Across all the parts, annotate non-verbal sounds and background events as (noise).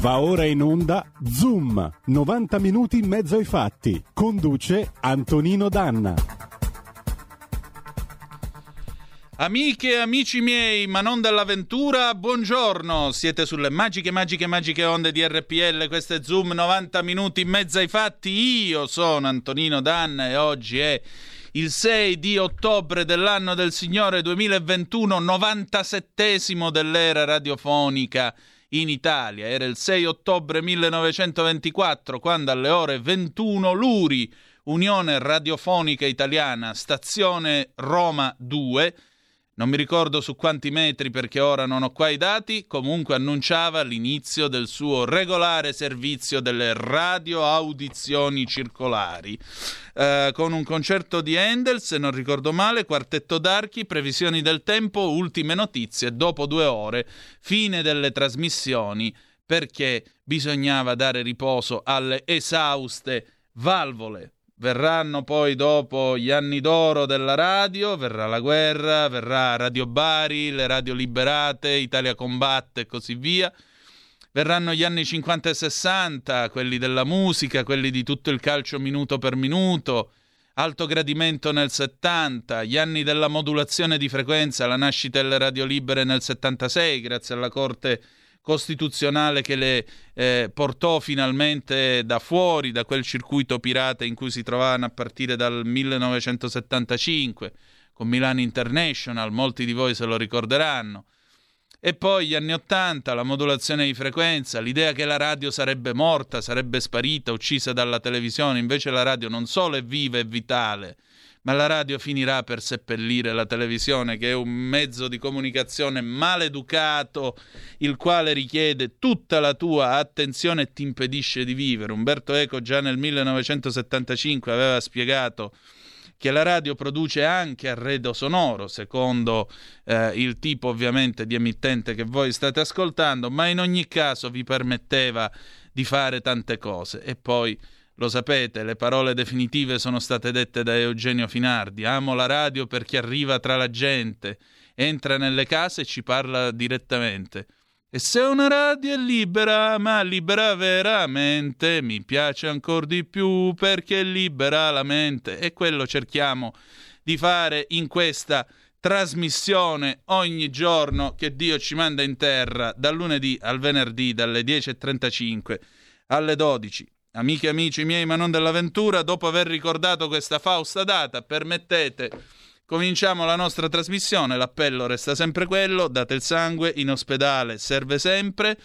Va ora in onda Zoom, 90 minuti in mezzo ai fatti. Conduce Antonino Danna. Amiche e amici miei, ma non dell'avventura, buongiorno. Siete sulle magiche, magiche, magiche onde di RPL. Questo è Zoom, 90 minuti in mezzo ai fatti. Io sono Antonino Danna e oggi è il 6 di ottobre dell'anno del Signore 2021, 97 dell'era radiofonica in Italia. Era il 6 ottobre 1924 quando alle ore 21 l'URI, Unione Radiofonica Italiana, stazione Roma 2, non mi ricordo su quanti metri perché ora non ho qua i dati, comunque annunciava l'inizio del suo regolare servizio delle radioaudizioni circolari. Eh, con un concerto di Handel, se non ricordo male, quartetto d'archi, previsioni del tempo, ultime notizie, dopo due ore, fine delle trasmissioni, perché bisognava dare riposo alle esauste valvole Verranno poi dopo gli anni d'oro della radio, verrà la guerra, verrà Radio Bari, le radio liberate, Italia combatte e così via. Verranno gli anni 50 e 60, quelli della musica, quelli di tutto il calcio minuto per minuto, alto gradimento nel 70, gli anni della modulazione di frequenza, la nascita delle radio libere nel 76 grazie alla Corte costituzionale che le eh, portò finalmente da fuori da quel circuito pirata in cui si trovavano a partire dal 1975 con Milano International, molti di voi se lo ricorderanno. E poi gli anni Ottanta, la modulazione di frequenza, l'idea che la radio sarebbe morta, sarebbe sparita, uccisa dalla televisione, invece la radio non solo è viva e vitale, ma la radio finirà per seppellire la televisione, che è un mezzo di comunicazione maleducato, il quale richiede tutta la tua attenzione e ti impedisce di vivere. Umberto Eco già nel 1975 aveva spiegato che la radio produce anche arredo sonoro, secondo eh, il tipo ovviamente di emittente che voi state ascoltando, ma in ogni caso vi permetteva di fare tante cose. E poi lo sapete, le parole definitive sono state dette da Eugenio Finardi. Amo la radio perché arriva tra la gente, entra nelle case e ci parla direttamente. E se una radio è libera, ma libera veramente, mi piace ancora di più perché libera la mente. E quello cerchiamo di fare in questa trasmissione ogni giorno che Dio ci manda in terra, dal lunedì al venerdì, dalle 10.35 alle 12. Amiche e amici miei, ma non dell'avventura, dopo aver ricordato questa fausta data, permettete, cominciamo la nostra trasmissione. L'appello resta sempre quello: date il sangue, in ospedale serve sempre.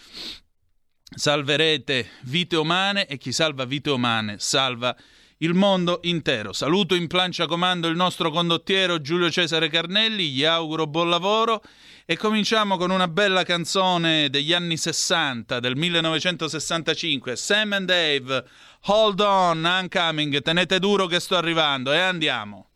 Salverete vite umane e chi salva vite umane salva il mondo intero. Saluto in plancia comando il nostro condottiero Giulio Cesare Carnelli, gli auguro buon lavoro e cominciamo con una bella canzone degli anni 60, del 1965, Sam and Dave, Hold on, I'm coming, tenete duro che sto arrivando e andiamo.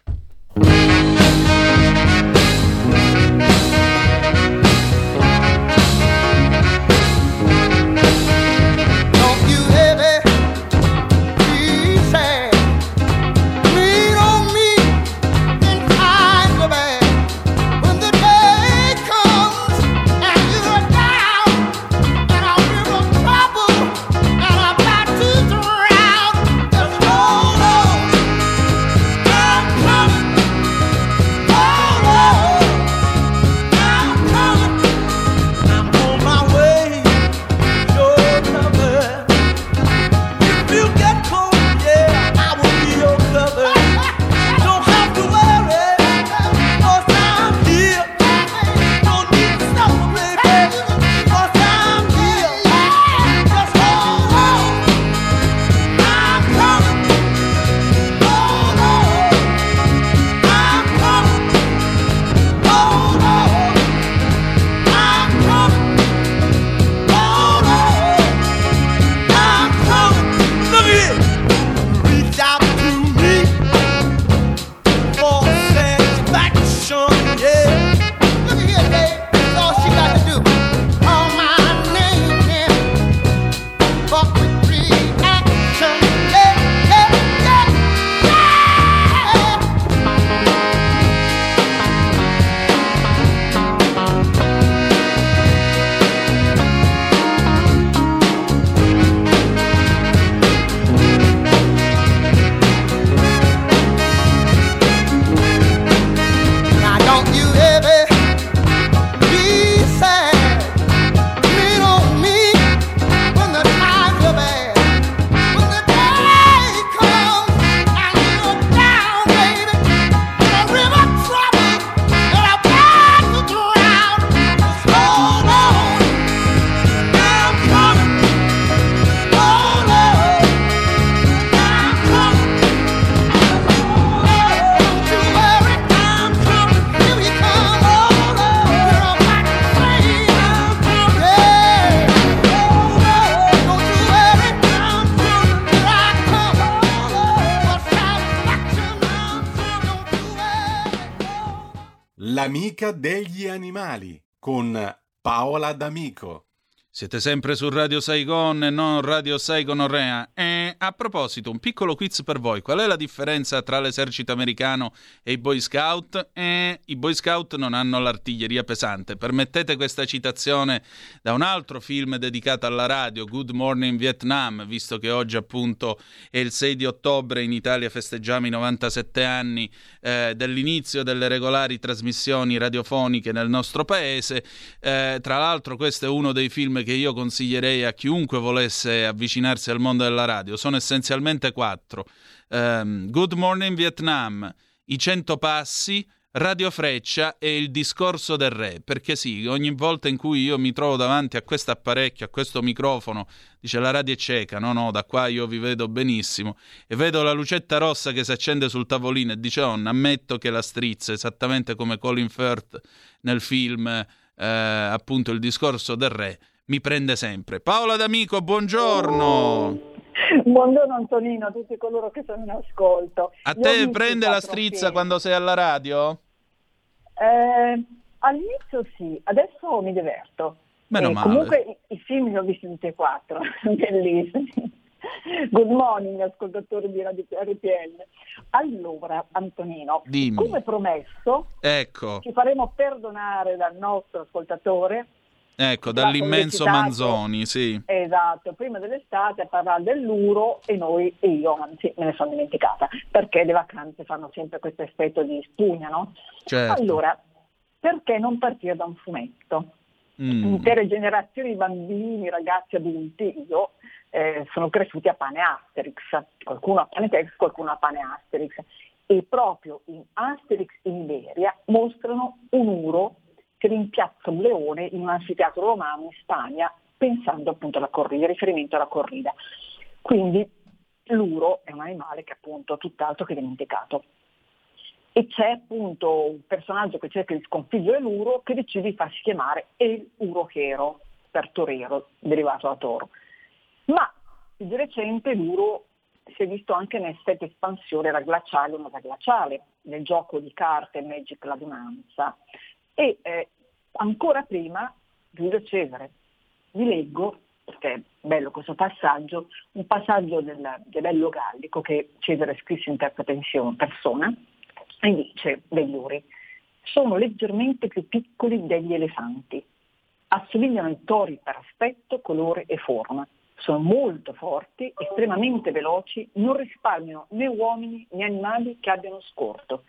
L'amica degli animali con Paola D'Amico. Siete sempre su Radio Saigon e non Radio Saigon Orrea. E a proposito, un piccolo quiz per voi. Qual è la differenza tra l'esercito americano e i Boy Scout? E I Boy Scout non hanno l'artiglieria pesante. Permettete questa citazione da un altro film dedicato alla radio, Good Morning Vietnam, visto che oggi appunto è il 6 di ottobre in Italia festeggiamo i 97 anni eh, dell'inizio delle regolari trasmissioni radiofoniche nel nostro paese. Eh, tra l'altro questo è uno dei film che io consiglierei a chiunque volesse avvicinarsi al mondo della radio. Sono essenzialmente quattro. Um, Good Morning Vietnam, I Cento Passi, Radio Freccia e il discorso del re, perché sì, ogni volta in cui io mi trovo davanti a questo apparecchio, a questo microfono, dice la radio è cieca, no, no, da qua io vi vedo benissimo, e vedo la lucetta rossa che si accende sul tavolino e dice, oh, ammetto che la strizza, esattamente come Colin Firth nel film, eh, appunto, il discorso del re, mi prende sempre. Paola D'Amico, buongiorno. Buongiorno Antonino a tutti coloro che sono in ascolto. A te prende la strizza film. quando sei alla radio? Eh, all'inizio sì, adesso mi diverto. Meno eh, male. Comunque i, i, film li ho visti tutti e quattro, (laughs) bellissimi. Good morning ascoltatori di Radio RPL. Allora Antonino, Dimmi. come promesso, ecco. ci faremo perdonare dal nostro ascoltatore Ecco, dall'immenso Manzoni, sì. Esatto, prima dell'estate a parlare dell'Uro e noi, e io anzi me ne sono dimenticata, perché le vacanze fanno sempre questo effetto di spugna, no? Certo. Allora, perché non partire da un fumetto? Mm. Intere generazioni di bambini, ragazzi, adulti, io, eh, sono cresciuti a pane Asterix, qualcuno a pane Tex, qualcuno a pane Asterix. E proprio in Asterix in Iberia mostrano un Che rimpiazza un leone in un anfiteatro romano in Spagna, pensando appunto alla corrida, riferimento alla corrida. Quindi l'uro è un animale che appunto tutt'altro che dimenticato. E c'è appunto un personaggio che cerca di sconfiggere l'uro che decide di farsi chiamare El Urochero, per torero, derivato da toro. Ma di recente l'uro si è visto anche nel set espansione era glaciale o nova glaciale, nel gioco di carte Magic l'adunanza e eh, ancora prima, Giulio Cesare, vi leggo, perché è bello questo passaggio, un passaggio del Gebello Gallico che Cesare scrisse in terza persona e dice degli uri, sono leggermente più piccoli degli elefanti, assomigliano ai tori per aspetto, colore e forma, sono molto forti, estremamente veloci, non risparmiano né uomini né animali che abbiano scorto,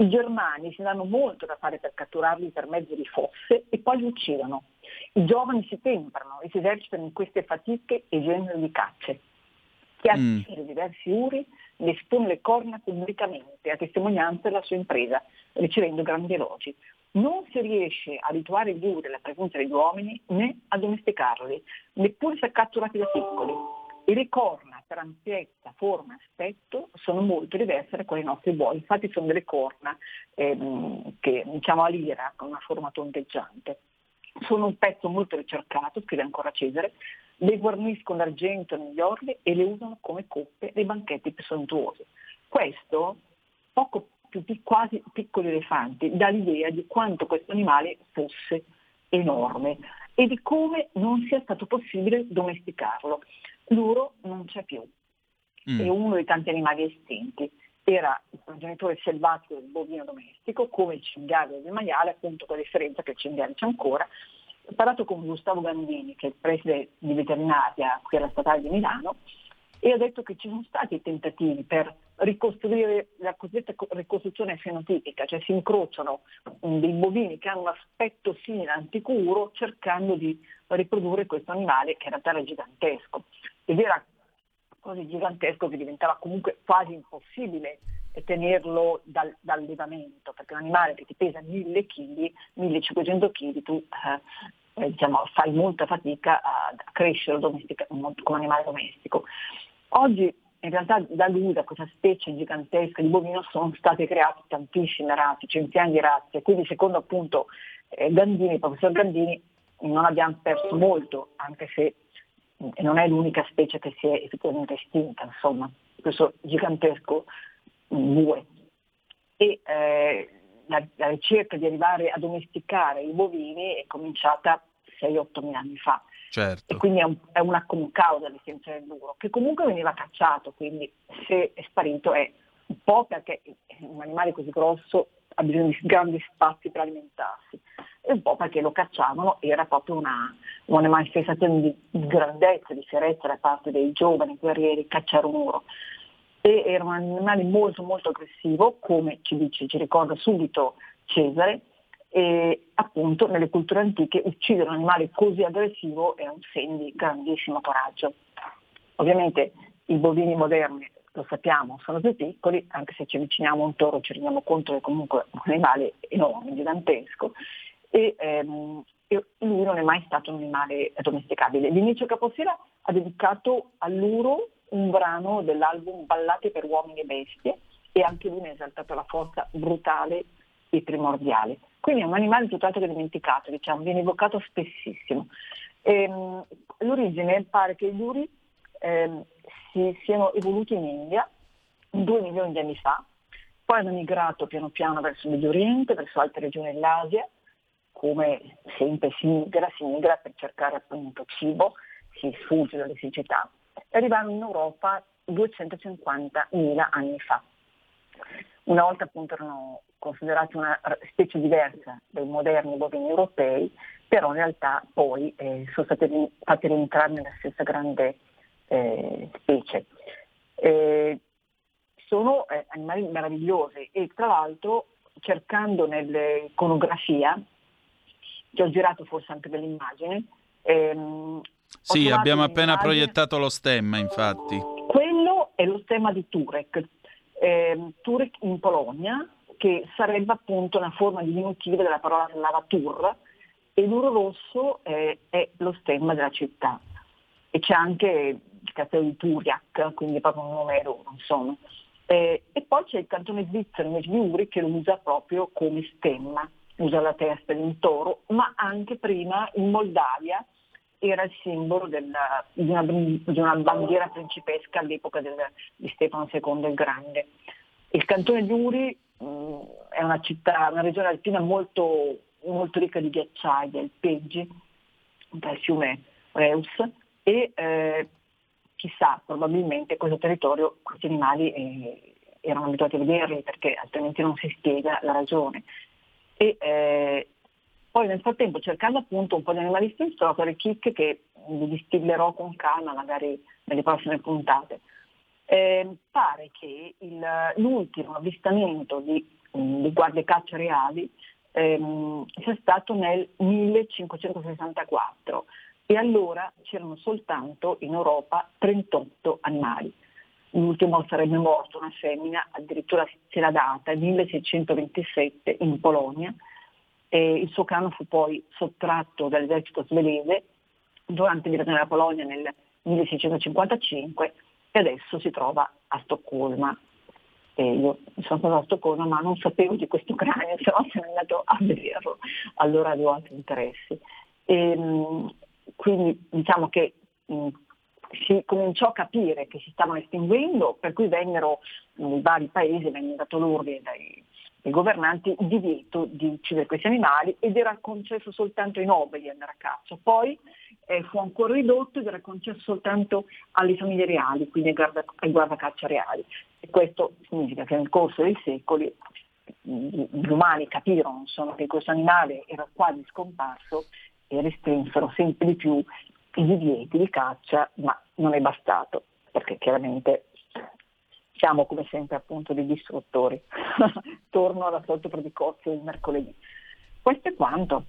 i germani si danno molto da fare per catturarli per mezzo di fosse e poi li uccidono. I giovani si temprano e si esercitano in queste fatiche e generi di cacce. Chi ha mm. diversi uri ne espone le corna pubblicamente a testimonianza della sua impresa, ricevendo grandi elogi. Non si riesce a abituare gli uri alla presenza degli uomini né a domesticarli, neppure se catturati da piccoli e le corna ampiezza, forma aspetto sono molto diverse da quelle dei nostri buoi, infatti sono delle corna ehm, che diciamo a lira con una forma tondeggiante. Sono un pezzo molto ricercato, scrive ancora Cesare, le guarniscono d'argento negli orli e le usano come coppe nei banchetti più sontuosi. Questo, poco più quasi piccoli elefanti, dà l'idea di quanto questo animale fosse enorme e di come non sia stato possibile domesticarlo l'uro non c'è più, mm. è uno dei tanti animali estinti. Era il progenitore selvatico del bovino domestico, come il cinghiale del maiale, appunto con la differenza che il cinghiale c'è ancora. Ho parlato con Gustavo Gandini, che è il preside di veterinaria qui alla Statale di Milano, e ha detto che ci sono stati tentativi per ricostruire la cosiddetta ricostruzione fenotipica, cioè si incrociano mm, dei bovini che hanno un aspetto simile anticuro cercando di riprodurre questo animale che in realtà era gigantesco ed era così gigantesco che diventava comunque quasi impossibile tenerlo dal, dall'allevamento, perché un animale che ti pesa 1000 kg, 1500 kg, tu eh, eh, diciamo, fai molta fatica a, crescere come animale domestico. Oggi in realtà da lui, da questa specie gigantesca di bovino, sono state create tantissime razze, centinaia di razze, quindi secondo appunto eh, Gandini, il professor Gandini, non abbiamo perso molto, anche se e non è l'unica specie che si è effettivamente estinta, insomma, questo gigantesco bue. E eh, la, la, ricerca di arrivare a domesticare i bovini è cominciata 6-8 mila anni fa. Certo. E quindi è, un, è una causa l'estinzione del duro, che comunque veniva cacciato, quindi se è sparito è un po' perché un animale così grosso ha bisogno di grandi spazi per alimentarsi e un po' perché lo cacciavano, era proprio una, una manifestazione di, di grandezza, di fierezza da parte dei giovani guerrieri cacciare un uro. E era un animale molto molto aggressivo, come ci dice, ci ricorda subito Cesare, e appunto nelle culture antiche uccidere un animale così aggressivo è un segno di grandissimo coraggio. Ovviamente i bovini moderni lo sappiamo, sono più piccoli, anche se ci avviciniamo a un toro ci rendiamo conto che comunque è un animale enorme, gigantesco, e, ehm, lui non è mai stato un animale domesticabile. Vinicio Caposera ha dedicato all'uro un brano dell'album Ballate per uomini e bestie e anche lui ne ha esaltato la forza brutale e primordiale. Quindi è un animale tutto che dimenticato, diciamo, viene evocato spessissimo. Ehm, l'origine pare che gli uri ehm, si siano evoluti in India due milioni di anni fa, poi hanno migrato piano piano verso il Medio Oriente, verso altre regioni dell'Asia, come sempre si migra, si migra per cercare appunto cibo, si sfugge dalle siccità, e arrivarono in Europa 250.000 anni fa. Una volta appunto erano considerati una specie diversa dai moderni bovini europei, però in realtà poi eh, sono stati fatti rientrare nella stessa grande eh, specie. Eh, sono animali meravigliosi e tra l'altro cercando nell'iconografia, che ho girato forse anche delle immagini, ehm, sì, abbiamo appena proiettato lo stemma, infatti. Quello è lo stemma di Turek, eh, Turek in Polonia, che sarebbe appunto una forma diminutiva della parola lavatur, e l'uro rosso eh, è lo stemma della città. E c'è anche il castello di Turiak, quindi proprio un nome loro, insomma. Eh, e poi c'è il cantone svizzero invece di Uri che lo usa proprio come stemma, usa la testa di un toro, ma anche prima in Moldavia era il simbolo della, di, una, di, una, bandiera principesca all'epoca del, di Stefano II il Grande. Il cantone di Uri mh, è una città, una regione alpina molto, molto ricca di ghiacciai, di alpeggi, dal fiume Reus, e eh, chissà, probabilmente questo territorio, questi animali eh, erano abituati a vederli perché altrimenti non si spiega la ragione. E, eh, poi nel frattempo cercando appunto un po' di animali estinti ho trovato le chicche che vi distillerò con calma magari nelle prossime puntate. Eh, pare che il, l'ultimo avvistamento di, di guardie caccia reali ehm, sia stato nel 1564 e allora c'erano soltanto in Europa 38 animali. L'ultimo sarebbe morto una femmina, addirittura se l'ha data, nel 1627 in Polonia. E il suo cano fu poi sottratto dall'esercito svedese durante l'invasione della Polonia nel 1655 e adesso si trova a Stoccolma. E io sono stata a Stoccolma ma non sapevo di questo cranio, (laughs) no sono andato a vederlo, allora avevo altri interessi. E, ehm, quindi diciamo che si cominciò a capire che si stavano estinguendo, per cui vennero nei vari paesi, vennero dato l'ordine dai, governanti il divieto di uccidere questi animali ed era concesso soltanto ai nobili andare a caccia. Poi eh, fu ancora ridotto ed era concesso soltanto alle famiglie reali, quindi ai, guarda, ai guardacaccia reali. E questo significa che nel corso dei secoli gli umani capirono insomma, che questo animale era quasi scomparso e restrinsero sempre di più i divieti di caccia, ma non è bastato, perché chiaramente siamo come sempre appunto dei distruttori. (laughs) Torno alla solito predicozio del mercoledì. Questo è quanto.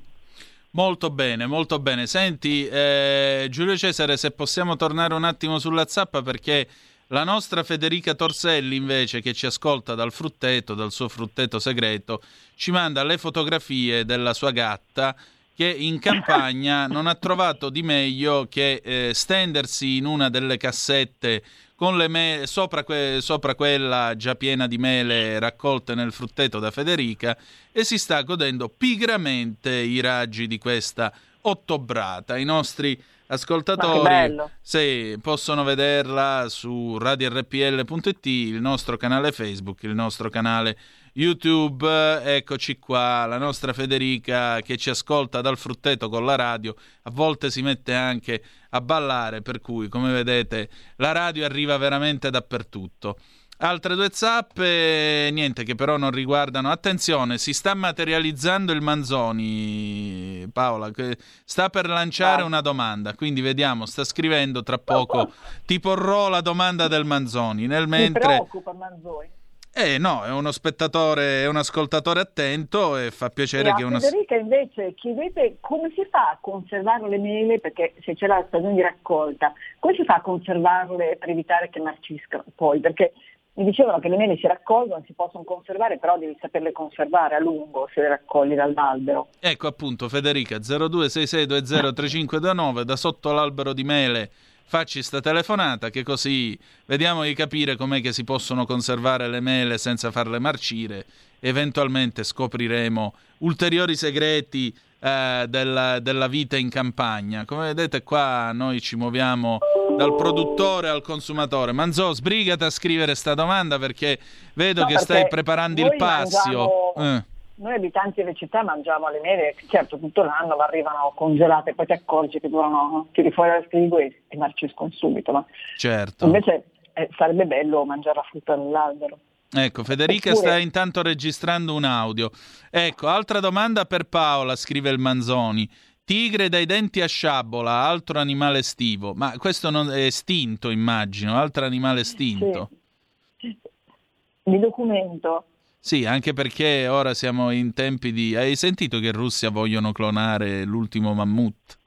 Molto bene, molto bene. Senti, eh, Giulio Cesare, se possiamo tornare un attimo sulla zappa perché la nostra Federica Torselli, invece, che ci ascolta dal frutteto, dal suo frutteto segreto, ci manda le fotografie della sua gatta che in campagna non ha trovato di meglio che eh, stendersi in una delle cassette con le me- sopra, que- sopra quella già piena di mele raccolte nel frutteto da Federica e si sta godendo pigramente i raggi di questa ottobrata. I nostri ascoltatori sì, possono vederla su radiorpl.it, il nostro canale Facebook, il nostro canale YouTube, eccoci qua, la nostra Federica che ci ascolta dal frutteto con la radio, a volte si mette anche a ballare, per cui come vedete la radio arriva veramente dappertutto. Altre due zappe, niente, che però non riguardano. Attenzione, si sta materializzando il Manzoni, Paola, che sta per lanciare una domanda, quindi vediamo, sta scrivendo tra poco, ti porrò la domanda del Manzoni. Nel mentre... Mi preoccupa Manzoni. Eh no, è uno spettatore, è un ascoltatore attento e fa piacere e che una... Federica invece chiedete come si fa a conservare le mele, perché se c'è la stagione di raccolta, come si fa a conservarle per evitare che marciscano poi? Perché mi dicevano che le mele si raccolgono, si possono conservare, però devi saperle conservare a lungo se le raccogli dall'albero. Ecco appunto Federica 0266203529 da sotto l'albero di mele facci sta telefonata che così vediamo di capire com'è che si possono conservare le mele senza farle marcire. Eventualmente scopriremo ulteriori segreti eh, della, della, vita in campagna. Come vedete qua noi ci muoviamo dal produttore al consumatore. Manzo, sbrigati a scrivere sta domanda perché vedo no, che perché stai preparando il passio. Mangiamo... Eh. Noi abitanti delle città mangiamo le mele, certo tutto l'anno, ma arrivano congelate, poi ti accorgi che durano, tiri fuori dal frigo e ti marciscono subito. Ma certo. Invece eh, sarebbe bello mangiare la frutta dell'albero. Ecco, Federica Oppure... sta intanto registrando un audio. Ecco, altra domanda per Paola, scrive il Manzoni. Tigre dai denti a sciabola, altro animale estivo. Ma questo non è estinto, immagino, altro animale estinto. Sì. Mi documento. Sì, anche perché ora siamo in tempi di... Hai sentito che in Russia vogliono clonare l'ultimo mammut?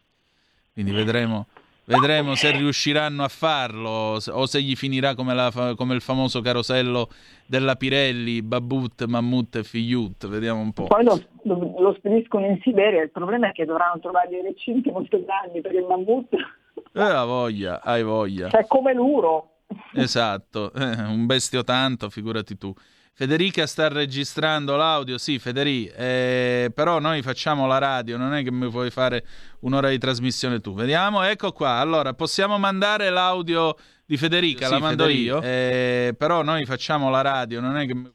Quindi vedremo Vedremo se riusciranno a farlo o se gli finirà come, la, come, il famoso carosello della Pirelli, Babut, Mammut e Figliut. Vediamo un po'. Poi lo, lo, lo, spediscono in Siberia. Il problema è che dovranno trovare dei recinti molto grandi per il Mammut. Eh, voglia, hai voglia. Cioè, come l'uro. Esatto, eh, un bestio tanto, figurati tu. Federica sta registrando l'audio, sì Federica, eh, però noi facciamo la radio, non è che mi puoi fare un'ora di trasmissione tu. Vediamo, ecco qua, allora possiamo mandare l'audio di Federica, sì, la mando Federica. io, eh, però noi facciamo la radio, non è che...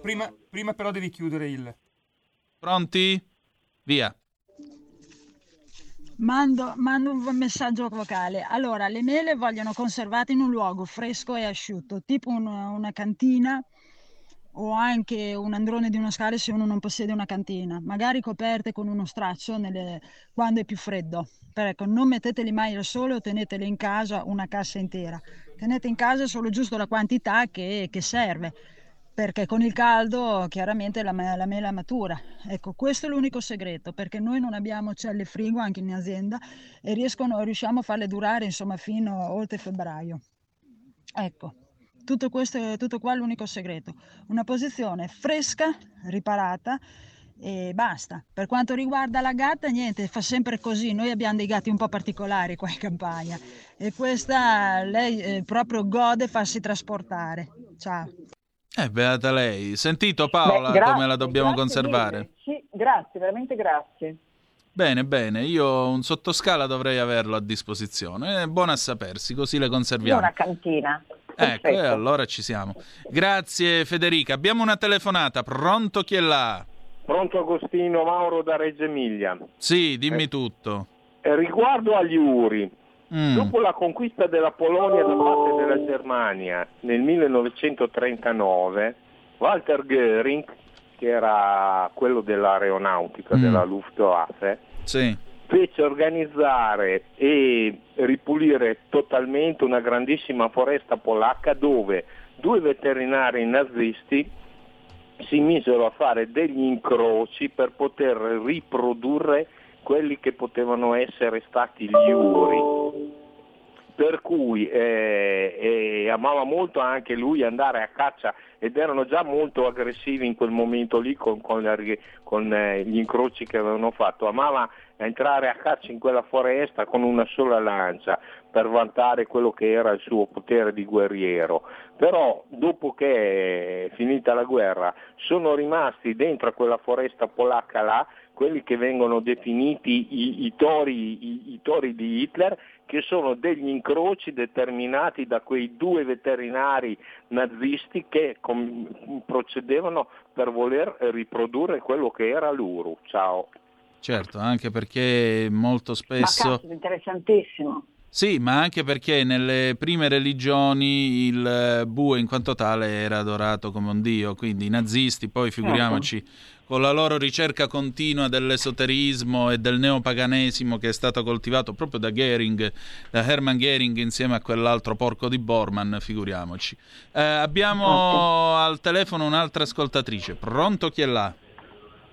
Prima, prima però devi chiudere il... Pronti? Via. Mando, mando, un messaggio vocale. Allora, le mele vogliono conservate in un luogo fresco e asciutto, tipo una, una cantina o anche un androne di uno scale se uno non possiede una cantina, magari coperte con uno straccio nelle, quando è più freddo. Per ecco, non metteteli mai al sole o tenetele in casa una cassa intera. Tenete in casa solo giusto la quantità che, che serve perché con il caldo chiaramente la, la mela matura. Ecco, questo è l'unico segreto, perché noi non abbiamo celle frigo anche in azienda e riescono, riusciamo a farle durare insomma fino a oltre febbraio. Ecco, tutto questo è tutto qua l'unico segreto. Una posizione fresca, riparata e basta. Per quanto riguarda la gatta, niente, fa sempre così. Noi abbiamo dei gatti un po' particolari qua in campagna e questa lei eh, proprio gode farsi trasportare. Ciao. Eh, beata lei. Sentito Paola Beh, grazie, come la dobbiamo conservare? Sì, grazie, veramente grazie. Bene, bene, io un sottoscala dovrei averlo a disposizione. È buono a sapersi, così le conserviamo. Io una cantina. Ecco, e allora ci siamo. Grazie Federica. Abbiamo una telefonata. Pronto chi è là? Pronto Agostino Mauro da Reggio Emilia. Sì, dimmi eh, tutto. Eh, riguardo agli Uri, Mm. Dopo la conquista della Polonia da parte della Germania nel 1939, Walter Goering, che era quello dell'aeronautica mm. della Luftwaffe, sì. fece organizzare e ripulire totalmente una grandissima foresta polacca dove due veterinari nazisti si misero a fare degli incroci per poter riprodurre quelli che potevano essere stati gli uri. Per cui eh, amava molto anche lui andare a caccia ed erano già molto aggressivi in quel momento lì con, con, la, con eh, gli incroci che avevano fatto. Amava entrare a caccia in quella foresta con una sola lancia per vantare quello che era il suo potere di guerriero. Però dopo che è finita la guerra sono rimasti dentro a quella foresta polacca là quelli che vengono definiti i, i, tori, i, i tori di Hitler, che sono degli incroci determinati da quei due veterinari nazisti che com- procedevano per voler riprodurre quello che era l'Uru. Ciao. Certo, anche perché molto spesso... Ma cazzo, interessantissimo. Sì, ma anche perché nelle prime religioni il bue in quanto tale era adorato come un dio, quindi i nazisti, poi figuriamoci certo. con la loro ricerca continua dell'esoterismo e del neopaganesimo che è stato coltivato proprio da Goering, da Hermann Goering insieme a quell'altro porco di Bormann, figuriamoci. Eh, abbiamo okay. al telefono un'altra ascoltatrice, pronto chi è là?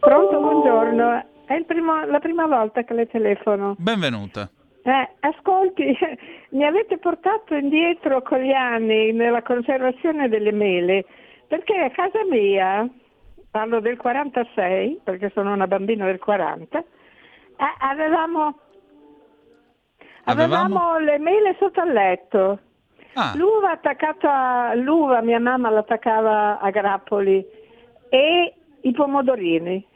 Pronto, buongiorno, è primo, la prima volta che le telefono. Benvenuta. Eh, ascolti, (laughs) mi avete portato indietro con gli anni nella conservazione delle mele, perché a casa mia, parlo del 46, perché sono una bambina del 40, eh, avevamo, avevamo, avevamo le mele sotto al letto. Ah. L'uva attaccata, l'uva mia mamma l'attaccava a grappoli e i pomodorini.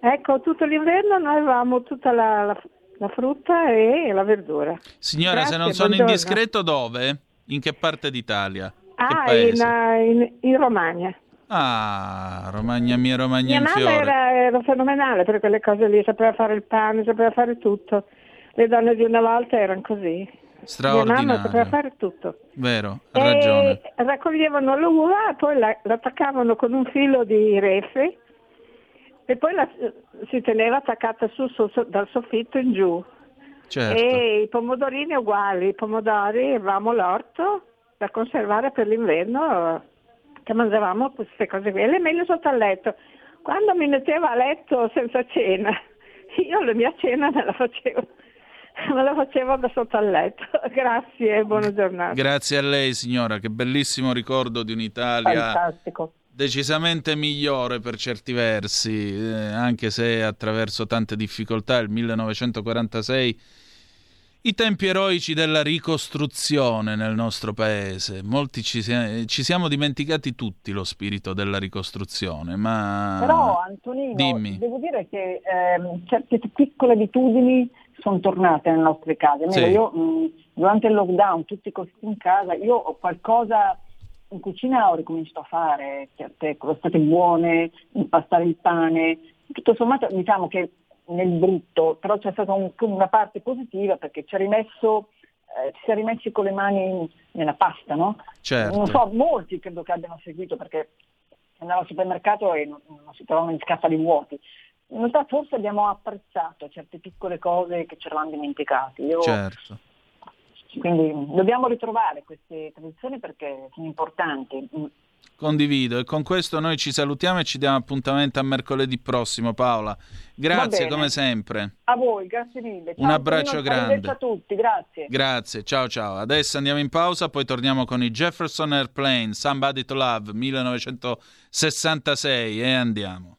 Ecco, tutto l'inverno noi avevamo tutta la, la, la frutta e la verdura. Signora, Grazie, se non sono buongiorno. indiscreto, dove? In che parte d'Italia? Ah, in, in, in, Romagna. Ah, Romagna mia, Romagna mia in fiore. Era, era fenomenale per quelle cose lì, sapeva fare il pane, sapeva fare tutto. Le donne di una volta erano così. Straordinario. Mia mamma sapeva fare tutto. Vero, ha ragione. Raccoglievano l'uva e poi la, l'attaccavano con un filo di refe e poi la, si teneva attaccata su, su, dal soffitto in giù. Certo. E i pomodorini uguali, i pomodori avevamo l'orto da conservare per l'inverno, che mangiavamo queste cose qui. E le mele sotto al letto. Quando mi mettevo a letto senza cena, (laughs) io la mia cena me la facevo me la facevo da sotto al letto. (laughs) Grazie e buona giornata. Grazie a lei signora, che bellissimo ricordo di un'Italia Fantastico decisamente migliore per certi versi, eh, anche se attraverso tante difficoltà il 1946 i tempi eroici della ricostruzione nel nostro paese. Molti ci, ci, siamo dimenticati tutti lo spirito della ricostruzione, ma... Però Antonino, Dimmi. devo dire che eh, certe piccole abitudini sono tornate nelle nostre case. Sì. Io, mh, durante il lockdown, tutti così in casa, io ho qualcosa in cucina ho ricominciato a fare certe crostate buone, impastare il pane, tutto sommato diciamo che nel brutto, però c'è stata un, una parte positiva perché ci ha rimesso eh, ci si è rimessi con le mani nella pasta, no? Certo. Non so, molti credo che abbiano seguito perché andavo al supermercato e non, non si trovavano in scaffali vuoti. In realtà forse abbiamo apprezzato certe piccole cose che ci eravamo dimenticati. Io, certo. Quindi dobbiamo ritrovare queste tradizioni perché sono importanti. Condivido e con questo noi ci salutiamo e ci diamo appuntamento a mercoledì prossimo Paola. Grazie come sempre. A voi, grazie mille. Ciao, Un abbraccio grande. a tutti, grazie. Grazie, ciao ciao. Adesso andiamo in pausa, poi torniamo con i Jefferson Airplane, Somebody to Love 1966 e andiamo.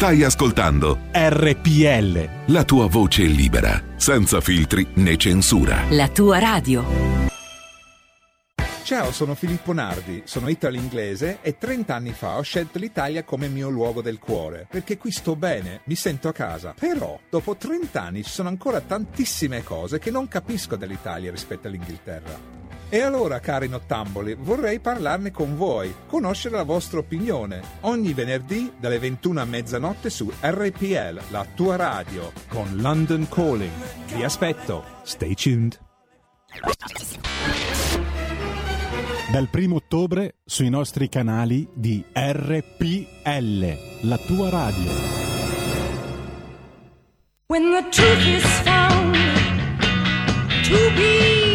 Stai ascoltando RPL. La tua voce libera, senza filtri né censura. La tua radio. Ciao, sono Filippo Nardi, sono italo-inglese e 30 anni fa ho scelto l'Italia come mio luogo del cuore, perché qui sto bene, mi sento a casa. Però, dopo 30 anni ci sono ancora tantissime cose che non capisco dell'Italia rispetto all'Inghilterra. E allora, cari nottamboli, vorrei parlarne con voi, conoscere la vostra opinione. Ogni venerdì dalle 21 a mezzanotte su RPL, la tua radio, con London Calling. Vi aspetto. Stay tuned. Dal primo ottobre sui nostri canali di RPL, la tua radio. When the truth is found to be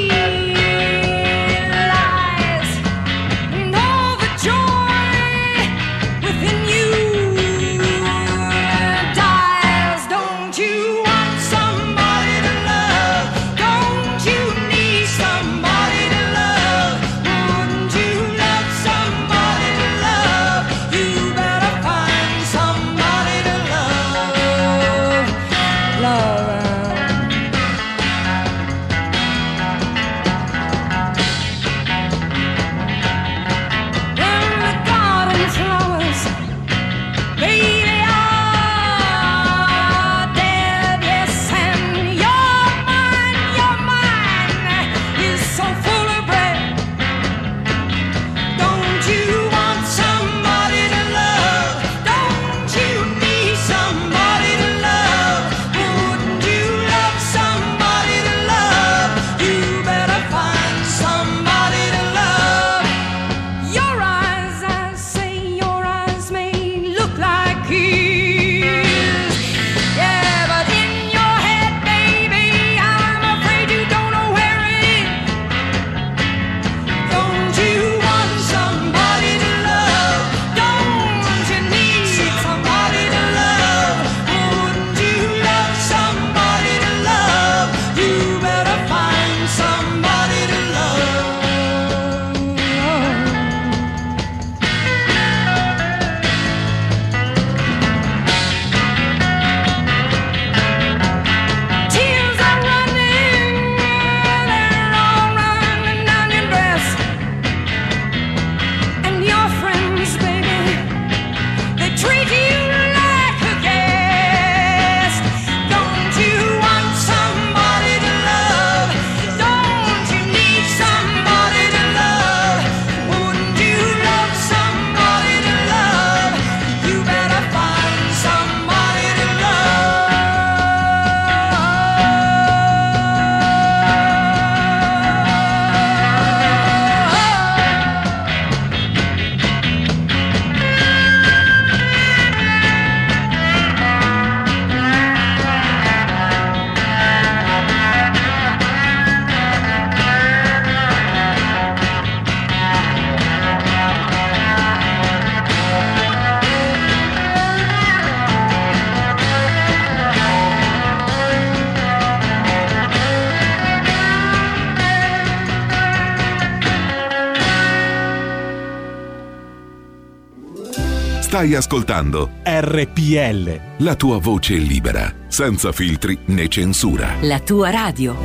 Stai ascoltando RPL. la tua voce libera, senza filtri né censura. La tua radio.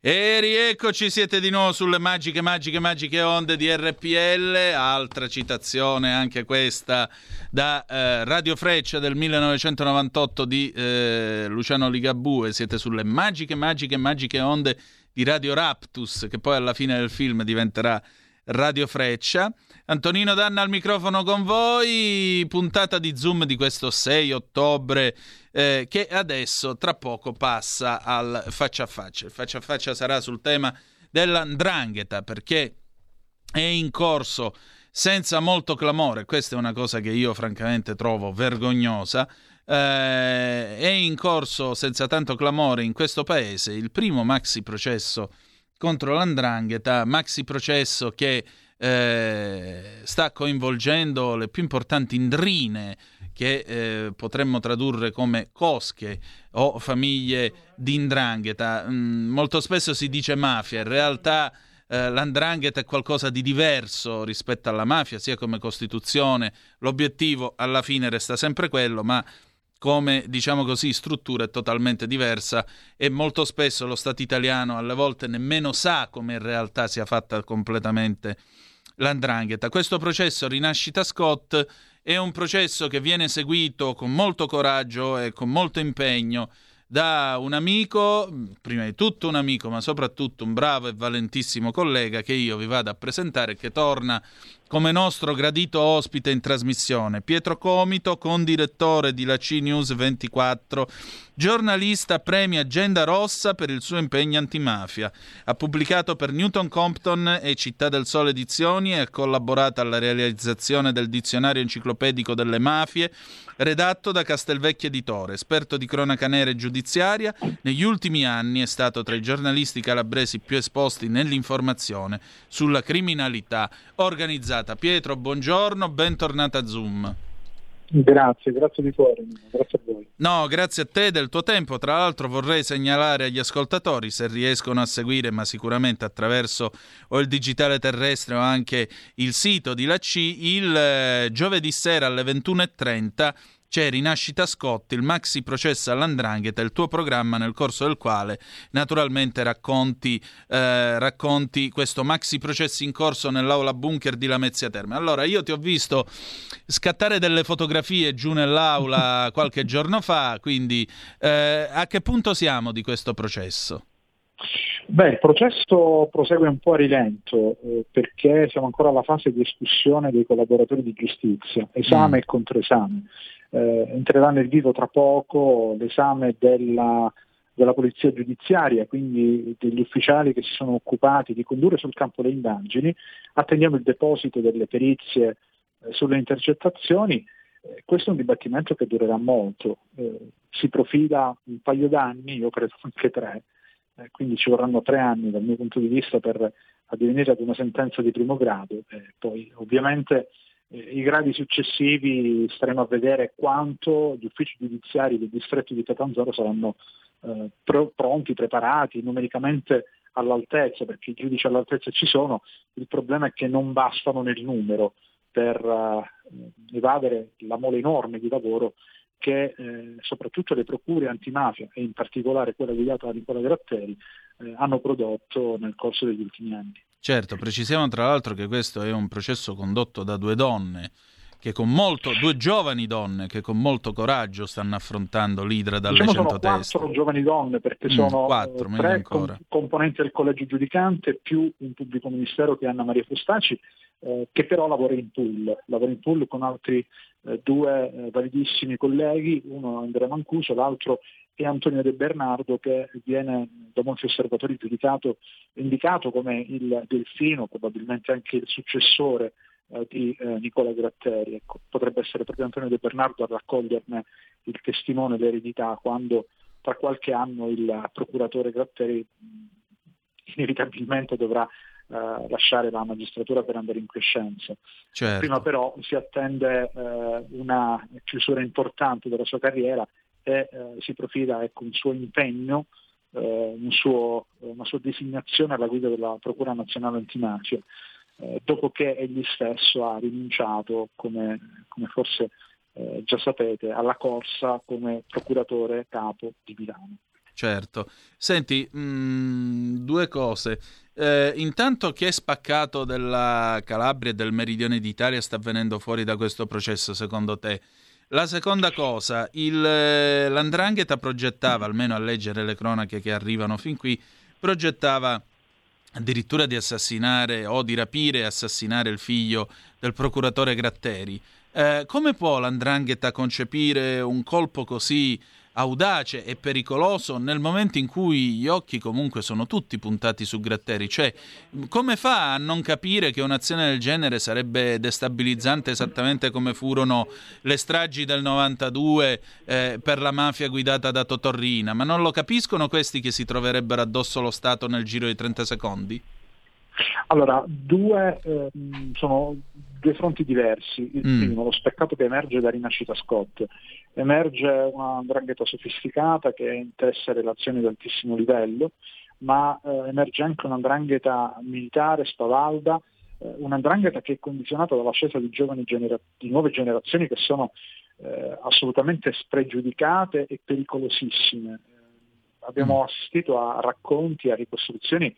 E rieccoci, siete di nuovo sulle magiche, magiche, magiche onde di RPL. Altra citazione, anche questa, da eh, Radio Freccia del 1998 di eh, Luciano Ligabue. Siete sulle magiche, magiche, magiche onde di Radio Raptus, che poi alla fine del film diventerà Radio Freccia. Antonino Danna al microfono con voi, puntata di Zoom di questo 6 ottobre eh, che adesso tra poco passa al faccia a faccia. Il faccia a faccia sarà sul tema dell'andrangheta perché è in corso senza molto clamore, questa è una cosa che io francamente trovo vergognosa, eh, è in corso senza tanto clamore in questo paese il primo maxi processo contro l'andrangheta, maxi processo che eh, sta coinvolgendo le più importanti indrine che eh, potremmo tradurre come cosche o famiglie di indrangheta. Mm, molto spesso si dice mafia, in realtà eh, l'andrangheta è qualcosa di diverso rispetto alla mafia, sia come costituzione, l'obiettivo alla fine resta sempre quello, ma come diciamo così struttura è totalmente diversa e molto spesso lo Stato italiano alle volte nemmeno sa come in realtà sia fatta completamente l'andrangheta. Questo processo Rinascita Scott è un processo che viene seguito con molto coraggio e con molto impegno da un amico, prima di tutto un amico, ma soprattutto un bravo e valentissimo collega che io vi vado a presentare, che torna come nostro gradito ospite in trasmissione. Pietro Comito, condirettore di la C News 24, giornalista premi Agenda Rossa per il suo impegno antimafia. Ha pubblicato per Newton Compton e Città del Sole Edizioni e ha collaborato alla realizzazione del dizionario enciclopedico delle mafie, redatto da Castelvecchio Editore. Esperto di cronaca nera e giudiziaria, negli ultimi anni è stato tra i giornalisti calabresi più esposti nell'informazione sulla criminalità organizzata puntata. Pietro, buongiorno, bentornata a Zoom. Grazie, grazie di cuore, grazie a voi. No, grazie a te del tuo tempo. Tra l'altro vorrei segnalare agli ascoltatori, se riescono a seguire, ma sicuramente attraverso o il digitale terrestre o anche il sito di La C, il eh, giovedì sera alle 21.30 c'è Rinascita Scott, il maxi processo all'andrangheta, il tuo programma nel corso del quale naturalmente racconti, eh, racconti questo maxi processo in corso nell'aula bunker di Lamezia Terme. Allora, io ti ho visto scattare delle fotografie giù nell'aula (laughs) qualche giorno fa, quindi eh, a che punto siamo di questo processo? Beh, il processo prosegue un po' a rilento eh, perché siamo ancora alla fase di escussione dei collaboratori di giustizia, esame mm. e controesame eh, entrerà nel vivo tra poco l'esame della, della polizia giudiziaria, quindi degli ufficiali che si sono occupati di condurre sul campo le indagini, attendiamo il deposito delle perizie eh, sulle intercettazioni, eh, questo è un dibattimento che durerà molto, eh, si profila un paio d'anni, io credo anche tre, eh, quindi ci vorranno tre anni dal mio punto di vista per addivenire ad una sentenza di primo grado, poi ovviamente i gradi successivi staremo a vedere quanto gli uffici giudiziari del distretto di Catanzaro saranno eh, pro- pronti, preparati, numericamente all'altezza, perché i giudici all'altezza ci sono, il problema è che non bastano nel numero per uh, evadere la mole enorme di lavoro che eh, soprattutto le procure antimafia e in particolare quella guidata da Nicola Gratteri eh, hanno prodotto nel corso degli ultimi anni. Certo, precisiamo tra l'altro che questo è un processo condotto da due donne, che con molto, due giovani donne che con molto coraggio stanno affrontando l'idra dalle diciamo sono teste. quattro giovani donne perché mm, sono quattro, tre com- componenti del collegio giudicante più un pubblico ministero che è Anna Maria Fustaci eh, che però lavora in pool, lavora in pool con altri eh, due eh, validissimi colleghi, uno Andrea Mancuso, l'altro è Antonio De Bernardo che viene da molti osservatori giudicato, indicato come il delfino, probabilmente anche il successore eh, di eh, Nicola Gratteri. Ecco, potrebbe essere proprio Antonio De Bernardo a raccoglierne il testimone, l'eredità, quando tra qualche anno il procuratore Gratteri inevitabilmente dovrà eh, lasciare la magistratura per andare in crescenza. Certo. Prima però si attende eh, una chiusura importante della sua carriera e eh, si profila ecco, un suo impegno, eh, un suo, una sua designazione alla guida della Procura Nazionale Antimafia. eh, dopo che egli stesso ha rinunciato, come, come forse eh, già sapete, alla corsa come procuratore capo di Milano. Certo. Senti, mh, mm, due cose. Eh, intanto chi è spaccato della Calabria e del meridione d'Italia sta venendo fuori da questo processo, secondo te? La seconda cosa, il, eh, l'Andrangheta progettava, almeno a leggere le cronache che arrivano fin qui, progettava addirittura di assassinare o di rapire e assassinare il figlio del procuratore Gratteri. Eh, come può l'Andrangheta concepire un colpo così audace e pericoloso nel momento in cui gli occhi comunque sono tutti puntati su Gratteri. Cioè, come fa a non capire che un'azione del genere sarebbe destabilizzante esattamente come furono le stragi del 92 eh, per la mafia guidata da Totorrina? Ma non lo capiscono questi che si troverebbero addosso lo Stato nel giro di 30 secondi? Allora, due eh, sono due fronti diversi. Il mm. primo, lo speccato che emerge da Rinascita Scott. Emerge una drangheta sofisticata che intesse relazioni di altissimo livello, ma eh, emerge anche una drangheta militare, spavalda, eh, una drangheta che è condizionata dall'ascesa di, genera- di nuove generazioni che sono eh, assolutamente spregiudicate e pericolosissime. Abbiamo mm. assistito a racconti, a ricostruzioni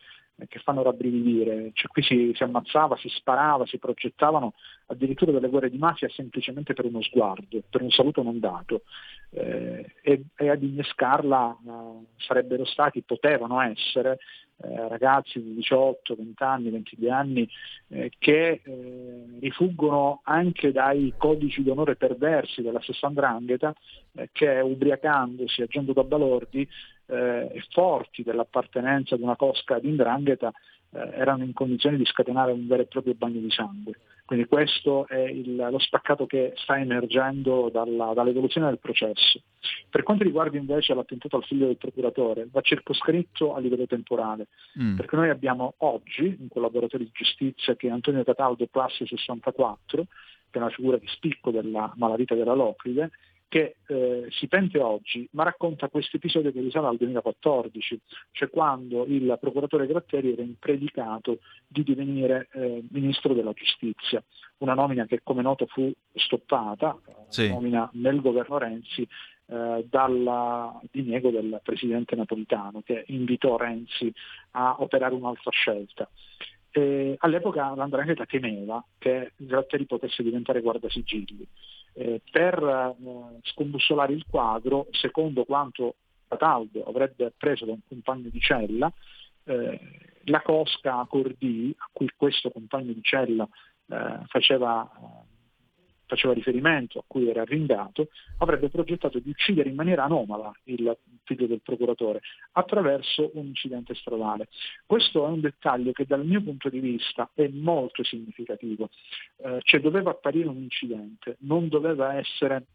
che fanno rabbrividire, cioè, qui si, si, ammazzava, si sparava, si progettavano addirittura delle guerre di mafia semplicemente per uno sguardo, per un saluto non dato. Eh, e, e, ad innescarla eh, sarebbero stati, potevano essere eh, ragazzi di 18, 20 anni, 22 anni eh, che eh, rifuggono anche dai codici d'onore perversi della stessa andrangheta eh, che ubriacandosi, agendo da balordi, eh, forti dell'appartenenza ad una cosca di indrangheta eh, erano in condizione di scatenare un vero e proprio bagno di sangue. Quindi questo è il, lo spaccato che sta emergendo dalla, dall'evoluzione del processo. Per quanto riguarda invece l'attentato al figlio del procuratore, va circoscritto a livello temporale, mm. perché noi abbiamo oggi un collaboratore di giustizia che è Antonio Cataldo, classe 64, che è una figura di spicco della malavita della Locride, che eh, si pente oggi, ma racconta questo episodio che risale al 2014, cioè quando il procuratore Gratteri era impredicato di divenire eh, ministro della giustizia, una nomina che come noto fu stoppata, sì. nomina nel governo Renzi, eh, dal diniego del presidente napolitano che invitò Renzi a operare un'altra scelta. E all'epoca l'Andrangheta temeva che Gratteri potesse diventare guardasigilli eh, per eh, scombussolare il quadro, secondo quanto Cataldo avrebbe appreso da un compagno di cella, eh, la cosca Cordi, a cui questo compagno di cella eh, faceva faceva riferimento, a cui era arrindato, avrebbe progettato di uccidere in maniera anomala il figlio del procuratore attraverso un incidente stradale. Questo è un dettaglio che dal mio punto di vista è molto significativo, eh, cioè doveva apparire un incidente, non doveva essere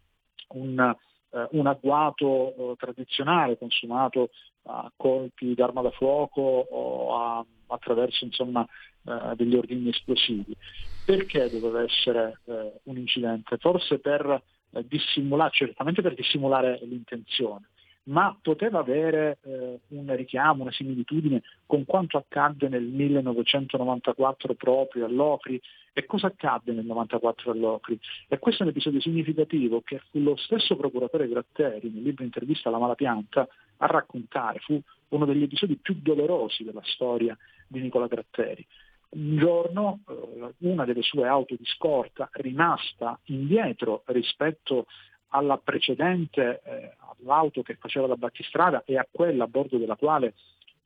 un, eh, un agguato eh, tradizionale consumato a colpi d'arma da fuoco o a, attraverso insomma, eh, degli ordini esplosivi. Perché doveva essere eh, un incidente? Forse per eh, dissimulare, certamente per dissimulare l'intenzione, ma poteva avere eh, un richiamo, una similitudine con quanto accadde nel 1994 proprio all'Ocri e cosa accadde nel 1994 all'Ocri. E questo è un episodio significativo che fu lo stesso procuratore Gratteri nel libro Intervista alla Malapianta a raccontare, fu uno degli episodi più dolorosi della storia di Nicola Gratteri un giorno eh, una delle sue auto di scorta rimasta indietro rispetto alla precedente, eh, all'auto che faceva la battistrada e a quella a bordo della quale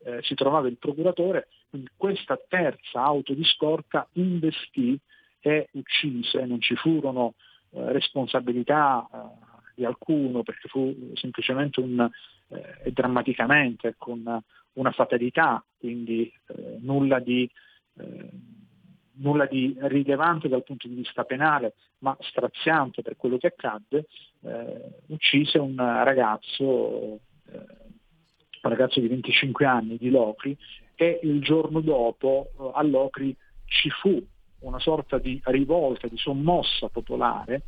eh, si trovava il procuratore, questa terza auto di scorta investì e uccise, non ci furono eh, responsabilità eh, di alcuno perché fu semplicemente un, eh, e drammaticamente con una fatalità, quindi nulla di eh, nulla di rilevante dal punto di vista penale, ma straziante per quello che accadde, eh, uccise un ragazzo, eh, un ragazzo di 25 anni di Locri e il giorno dopo eh, a Locri ci fu una sorta di rivolta, di sommossa popolare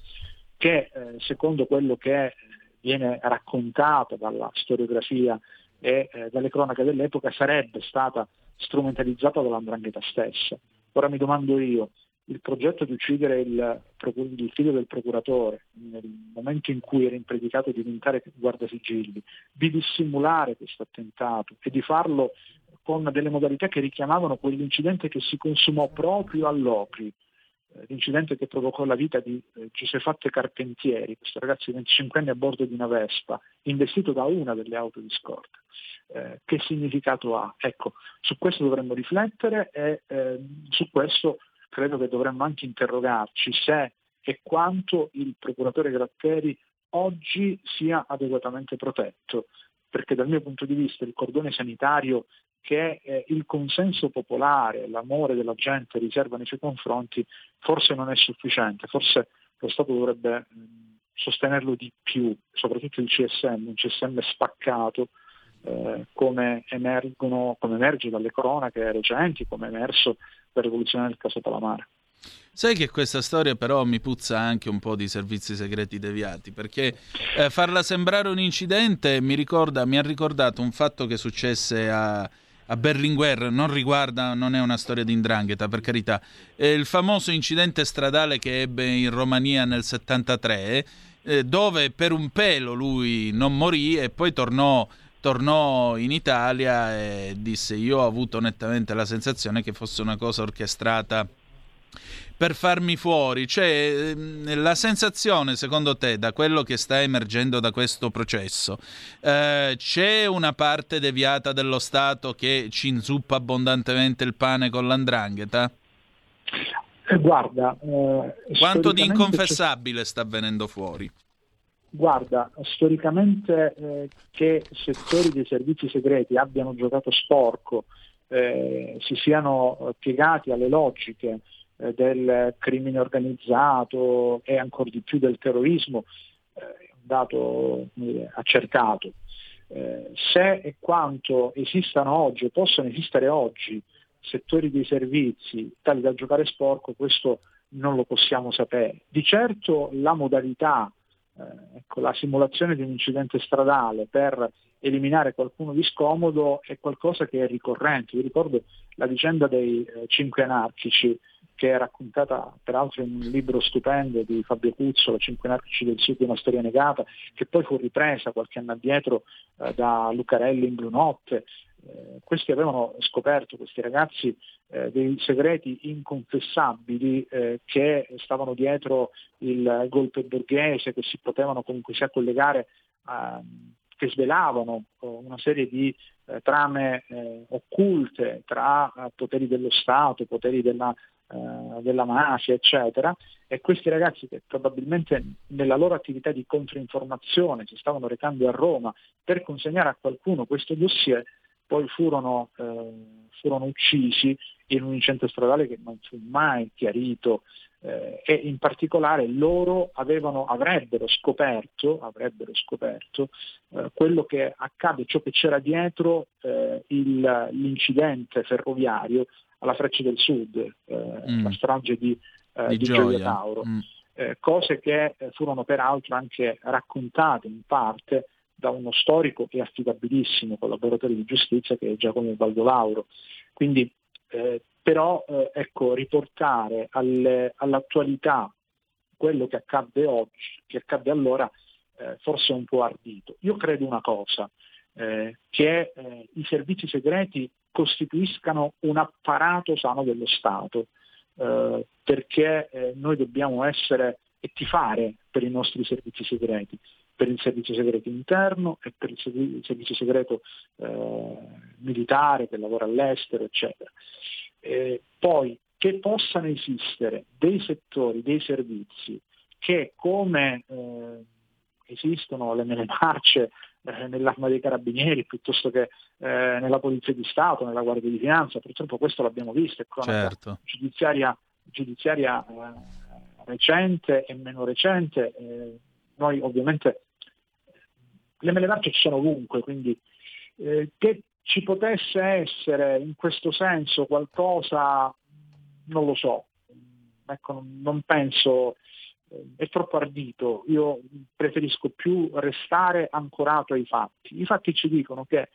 che eh, secondo quello che viene raccontato dalla storiografia e eh, dalle cronache dell'epoca sarebbe stata strumentalizzata dall'andrangheta stessa. Ora mi domando io, il progetto di uccidere il, il, figlio del procuratore nel momento in cui era impredicato di diventare guardasigilli, di dissimulare questo attentato e di farlo con delle modalità che richiamavano quell'incidente che si consumò proprio all'Opri, l'incidente che provocò la vita di eh, Giuseppe Carpentieri, questo ragazzo di 25 anni a bordo di una Vespa, investito da una delle auto di scorta. Eh, che significato ha? Ecco, su questo dovremmo riflettere e eh, su questo credo che dovremmo anche interrogarci se e quanto il procuratore Gratteri oggi sia adeguatamente protetto, perché dal mio punto di vista il cordone sanitario che eh, il consenso popolare, l'amore della gente riserva nei suoi confronti, forse non è sufficiente, forse lo Stato dovrebbe mh, sostenerlo di più, soprattutto il CSM, un CSM spaccato, eh, come, emergono, come emerge dalle cronache recenti, come è emerso per rivoluzione del caso Palamare. Sai che questa storia però mi puzza anche un po' di servizi segreti deviati, perché eh, farla sembrare un incidente mi, ricorda, mi ha ricordato un fatto che successe a, a Berlinguer, non riguarda, non è una storia di indrangheta per carità, è il famoso incidente stradale che ebbe in Romania nel 73, eh, dove per un pelo lui non morì e poi tornò tornò in Italia e disse io ho avuto nettamente la sensazione che fosse una cosa orchestrata per farmi fuori, cioè ehm, la sensazione secondo te da quello che sta emergendo da questo processo, eh, c'è una parte deviata dello Stato che ci inzuppa abbondantemente il pane con l'andrangheta? Eh, guarda, eh, quanto di inconfessabile sta venendo fuori? Guarda, storicamente eh, che settori dei servizi segreti abbiano giocato sporco, eh, si siano piegati alle logiche eh, del crimine organizzato e ancora di più del terrorismo, eh, è un dato accertato. Eh, se e quanto esistano oggi o possono esistere oggi settori dei servizi tali da giocare sporco, questo non lo possiamo sapere. Di certo la modalità eh, ecco, la simulazione di un incidente stradale per eliminare qualcuno di scomodo è qualcosa che è ricorrente. Vi ricordo la vicenda dei eh, cinque anarchici che è raccontata peraltro in un libro stupendo di Fabio Cuzzo, Cinque anarchici del Sud, una storia negata, che poi fu ripresa qualche anno addietro eh, da Lucarelli in Blu Notte, eh, questi avevano scoperto, questi ragazzi, eh, dei segreti inconfessabili eh, che stavano dietro il golpe borghese, che si potevano comunque sia collegare, ehm, che svelavano eh, una serie di eh, trame occulte tra poteri dello Stato, poteri della, della mafia, eccetera, e questi ragazzi che probabilmente nella loro attività di controinformazione si stavano recando a Roma per consegnare a qualcuno questo dossier, poi furono, eh, furono uccisi in un incidente stradale che non fu mai chiarito eh, e in particolare loro avevano, avrebbero scoperto, avrebbero scoperto eh, quello che accade, ciò che c'era dietro eh, il, l'incidente ferroviario alla Freccia del Sud, eh, mm. la strage di, eh, di, di Gioia, Tauro. Mm. cose che furono peraltro anche raccontate in parte da uno storico e affidabilissimo collaboratore di giustizia che è Giacomo Baldolauro. Quindi eh, però eh, ecco, riportare alle, all'attualità quello che accadde oggi, che accadde allora, eh, forse è un po' ardito. Io credo una cosa, eh, che eh, i servizi segreti costituiscano un apparato sano dello Stato, eh, perché noi dobbiamo essere e tifare per i nostri servizi segreti per il servizio segreto interno e per il servizio segreto eh, militare che lavora all'estero, eccetera. Eh, poi che possano esistere dei settori, dei servizi che come eh, esistono nelle marce eh, nell'arma dei carabinieri piuttosto che eh, nella Polizia di Stato, nella Guardia di Finanza, purtroppo questo l'abbiamo visto, è certo. giudiziaria, giudiziaria eh, recente e meno recente. Noi ovviamente le mele d'arte ci sono ovunque, quindi eh, che ci potesse essere in questo senso qualcosa, non lo so, ecco, non penso, eh, è troppo ardito, io preferisco più restare ancorato ai fatti. I fatti ci dicono che eh,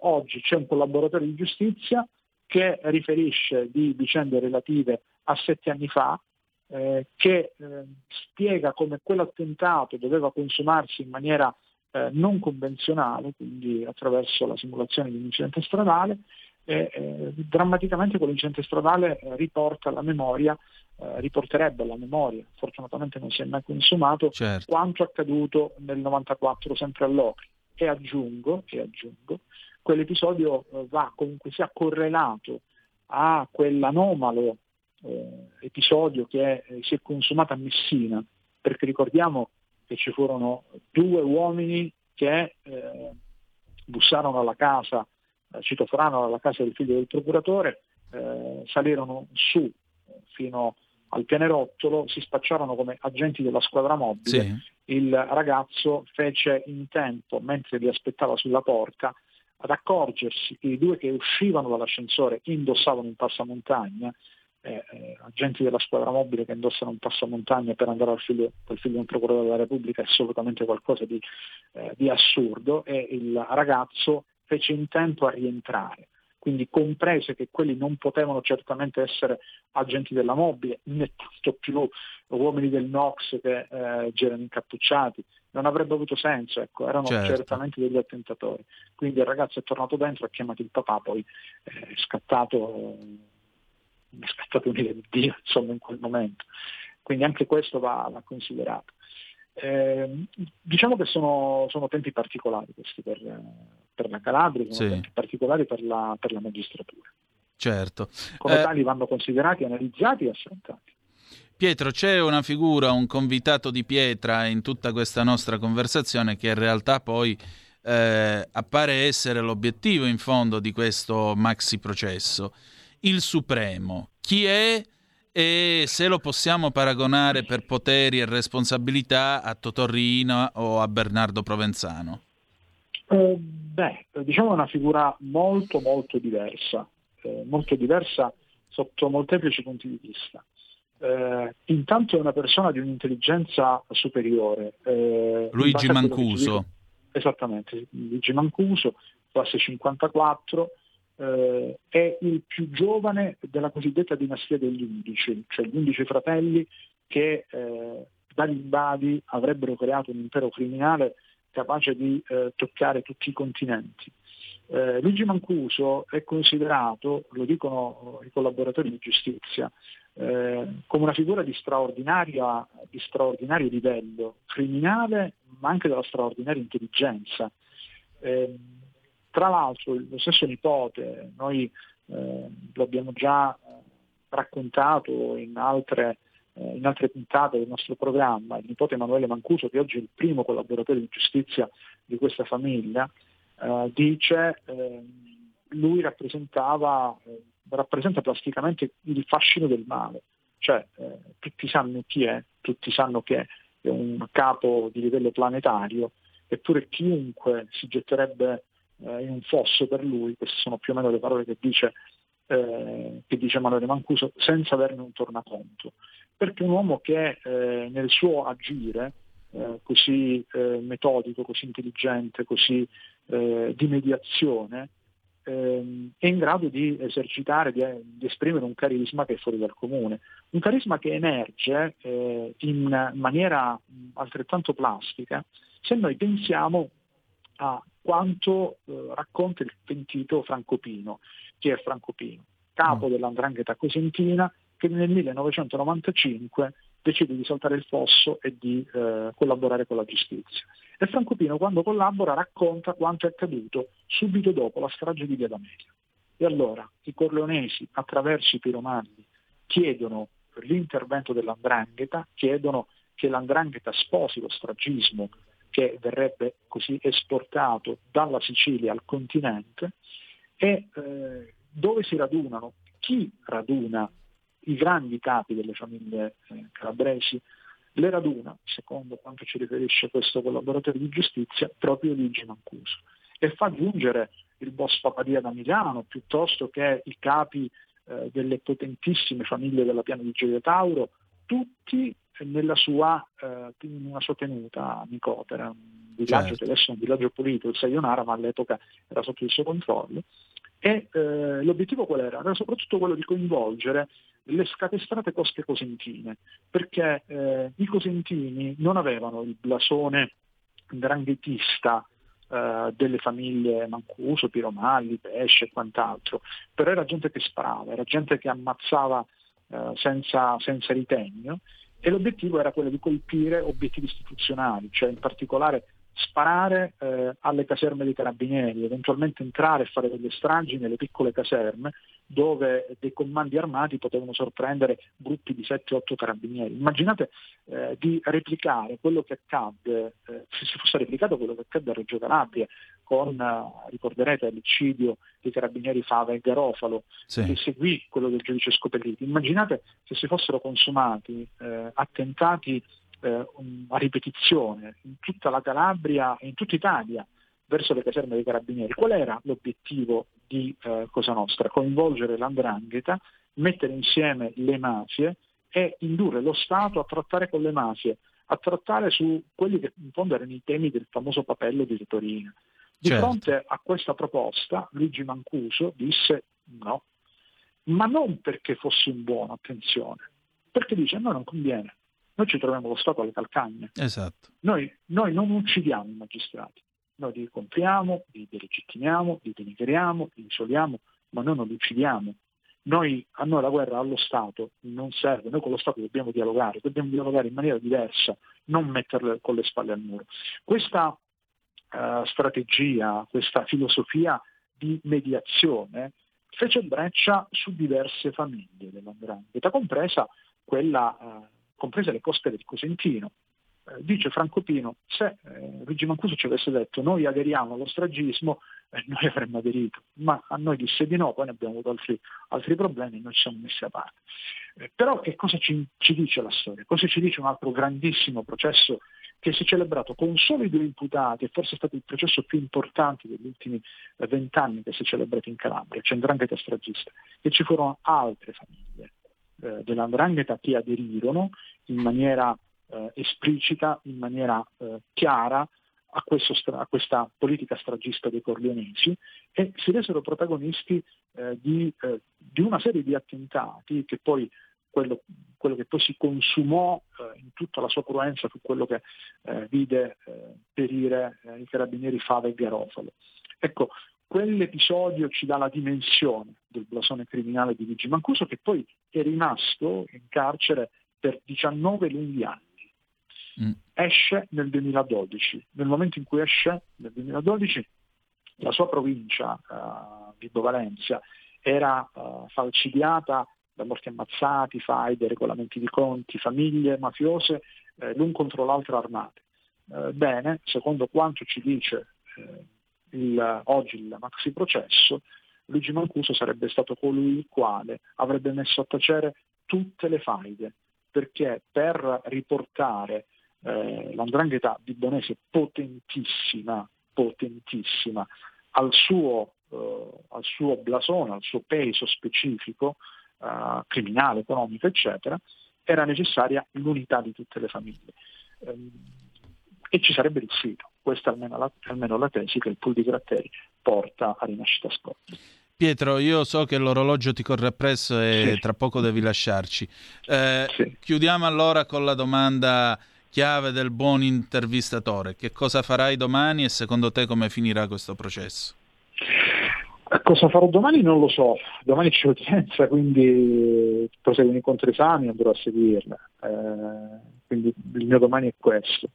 oggi c'è un collaboratore di giustizia che riferisce di vicende relative a sette anni fa, eh, che eh, spiega come quell'attentato doveva consumarsi in maniera eh, non convenzionale, quindi attraverso la simulazione di un incidente stradale, e eh, drammaticamente quell'incidente stradale riporta alla memoria, eh, riporterebbe alla memoria, fortunatamente non si è mai consumato, certo. quanto accaduto nel 94 sempre all'Ocri. E aggiungo, e aggiungo quell'episodio eh, va comunque sia correlato a quell'anomalo eh, episodio che eh, si è consumato a Messina, perché ricordiamo che ci furono due uomini che eh, bussarono alla casa, eh, citofonarono alla casa del figlio del procuratore, eh, salirono su eh, fino al pianerottolo, si spacciarono come agenti della squadra mobile, sì. il ragazzo fece in tempo, mentre li aspettava sulla porta, ad accorgersi che i due che uscivano dall'ascensore indossavano un passamontagna eh, eh, agenti della squadra mobile che indossano un passamontagna per andare al figlio, al figlio di un procuratore della Repubblica è assolutamente qualcosa di, eh, di assurdo e il ragazzo fece in tempo a rientrare quindi comprese che quelli non potevano certamente essere agenti della mobile, né tanto più uomini del NOx che eh, girano incappucciati, non avrebbe avuto senso, ecco, erano certo. certamente degli attentatori. Quindi il ragazzo è tornato dentro, ha chiamato il papà, poi è scattato è scattato un'idea di Dio insomma, in quel momento. Quindi anche questo va, va considerato. Eh, diciamo che sono, sono, tempi particolari questi per, per la Calabria, sono sì. tempi particolari per la, per la magistratura. Certo. Come eh, tali vanno considerati, analizzati e affrontati. Pietro, c'è una figura, un convitato di pietra in tutta questa nostra conversazione che in realtà poi eh, appare essere l'obiettivo in fondo di questo maxi processo il Supremo. Chi è e se lo possiamo paragonare per poteri e responsabilità a Totorrino o a Bernardo Provenzano? Eh, beh, diciamo una figura molto molto diversa, eh, molto diversa sotto molteplici punti di vista. Eh, intanto è una persona di un'intelligenza superiore. Eh, Luigi Mancuso. Esattamente, Luigi Mancuso, classe 54, eh, è il più giovane della cosiddetta dinastia degli undici, cioè gli undici fratelli che eh, dagli invadi avrebbero creato un impero criminale capace di eh, toccare tutti i continenti. Eh, Luigi Mancuso è considerato, lo dicono i collaboratori di giustizia, eh, come una figura di, di straordinario livello criminale, ma anche della straordinaria intelligenza. Eh, tra l'altro lo stesso nipote, noi eh, lo abbiamo già eh, raccontato in altre, eh, in altre, puntate del nostro programma, il nipote Emanuele Mancuso, che oggi è il primo collaboratore di giustizia di questa famiglia, eh, dice eh, lui rappresentava, eh, rappresenta plasticamente il fascino del male, cioè tutti sanno chi è, tutti sanno che è un capo di livello planetario, eppure chiunque si getterebbe eh, in un fosso per lui, queste sono più o meno le parole che dice, eh, dice Emanuele Mancuso, senza averne un tornaconto. Perché un uomo che eh, nel suo agire eh, così eh, metodico, così intelligente, così eh, di mediazione, ehm, è in grado di esercitare, di, di, esprimere un carisma che è fuori dal comune. Un carisma che emerge in maniera altrettanto plastica se noi pensiamo a quanto eh, racconta il pentito Franco Pino. Chi è Franco Pino? Capo mm. dell'andrangheta cosentina che nel 1995 decide di saltare il fosso e di eh, collaborare con la giustizia. E Franco Pino quando collabora racconta quanto è accaduto subito dopo la strage di Via D'Amelio. E allora i corleonesi attraverso i piromani chiedono l'intervento dell'andrangheta, chiedono che l'andrangheta sposi lo stragismo che verrebbe così esportato dalla Sicilia al continente e eh, dove si radunano, chi raduna i grandi capi delle famiglie eh, calabresi, le raduna, secondo quanto ci riferisce questo collaboratore di giustizia, proprio Luigi Mancuso e fa giungere il boss Papadia da Milano piuttosto che i capi eh, delle potentissime famiglie della Piana di Gioia Tauro, tutti sua, eh, in una sua tenuta a Nicotera, un villaggio certo. che adesso è un villaggio pulito, il Sayonara, ma all'epoca era sotto il suo controllo, E eh, l'obiettivo qual era? Era soprattutto quello di coinvolgere le scapestrate cosche cosentine, perché eh, i cosentini non avevano il blasone dranghetista eh, delle famiglie Mancuso, Piromalli, Pesce e quant'altro, però era gente che sparava, era gente che ammazzava eh, senza, senza ritegno e l'obiettivo era quello di colpire obiettivi istituzionali, cioè in particolare sparare eh, alle caserme dei carabinieri, eventualmente entrare e fare delle stragi nelle piccole caserme dove dei comandi armati potevano sorprendere gruppi di 7-8 carabinieri. Immaginate eh, di replicare quello che accadde, eh, se si fosse replicato quello che accadde a Reggio Calabria con, eh, ricorderete, l'iccidio dei carabinieri Fava e Garofalo, sì. che seguì quello del giudice Scopelliti. Immaginate se si fossero consumati eh, attentati eh, a ripetizione in tutta la Calabria e in tutta Italia verso le caserme dei carabinieri. Qual era l'obiettivo di eh, Cosa Nostra? Coinvolgere l'andrangheta, mettere insieme le mafie e indurre lo Stato a trattare con le mafie, a trattare su quelli che in fondo erano i temi del famoso papello di Torino. Di certo. fronte a questa proposta Luigi Mancuso disse no, ma non perché fosse un buono, attenzione, perché dice a noi non conviene, noi ci troviamo lo Stato alle calcagne. Esatto. Noi, noi non uccidiamo i magistrati, noi li compriamo, li delegittimiamo, li denigriamo, li isoliamo, ma noi non li uccidiamo. Noi, a noi la guerra allo Stato non serve, noi con lo Stato dobbiamo dialogare, dobbiamo dialogare in maniera diversa, non metterle con le spalle al muro. Questa uh, strategia, questa filosofia di mediazione fece breccia su diverse famiglie dell'andrangheta, compresa quella uh, comprese le cosche del Cosentino. Eh, dice Franco Pino, se eh, Luigi Mancuso ci avesse detto noi aderiamo allo stragismo, eh, noi avremmo aderito, ma a noi disse di no, poi ne abbiamo avuto altri, altri problemi e noi ci siamo messi a parte. Eh, però che cosa ci, ci dice la storia? Cosa ci dice un altro grandissimo processo che si è celebrato con solo i due imputati, e forse è stato il processo più importante degli ultimi eh, vent'anni che si è celebrato in Calabria, cioè Ndrangheta stragista, che ci furono altre famiglie dell'andrangheta che aderirono in maniera eh, esplicita, in maniera eh, chiara a, stra- a, questa politica stragista dei corleonesi e si resero protagonisti eh, di, eh, di, una serie di attentati che poi quello, quello che poi si consumò eh, in tutta la sua cruenza fu quello che eh, vide perire i carabinieri Fava e Garofalo. Ecco, quell'episodio ci dà la dimensione del blasone criminale di Luigi Mancuso che poi è rimasto in carcere per 19 lunghi anni. Mm. Esce nel 2012. Nel momento in cui esce, nel 2012, la sua provincia, uh, Vibo Valencia, era uh, falcidiata da morti ammazzati, faide, regolamenti di conti, famiglie mafiose, eh, l'un contro l'altro armate. Eh, bene, secondo quanto ci dice eh, il, oggi il maxi processo, Luigi Mancuso sarebbe stato colui il quale avrebbe messo a tacere tutte le faide, perché per riportare eh, l'andrangheta Bonese potentissima, potentissima, al suo, eh, al suo blasone, al suo peso specifico, eh, criminale, economico, eccetera, era necessaria l'unità di tutte le famiglie. Ehm, e ci sarebbe riuscito. Questa è almeno la, almeno la tesi che il pool di Gratteri porta a Rinascita Scotti. Pietro, io so che l'orologio ti corre appresso e sì. tra poco devi lasciarci. Eh, sì. Chiudiamo allora con la domanda chiave del buon intervistatore. Che cosa farai domani e secondo te come finirà questo processo? Eh, cosa farò domani non lo so, domani c'è udienza, quindi proseguono i controesami e andrò a seguirla. Eh, quindi il mio domani è questo.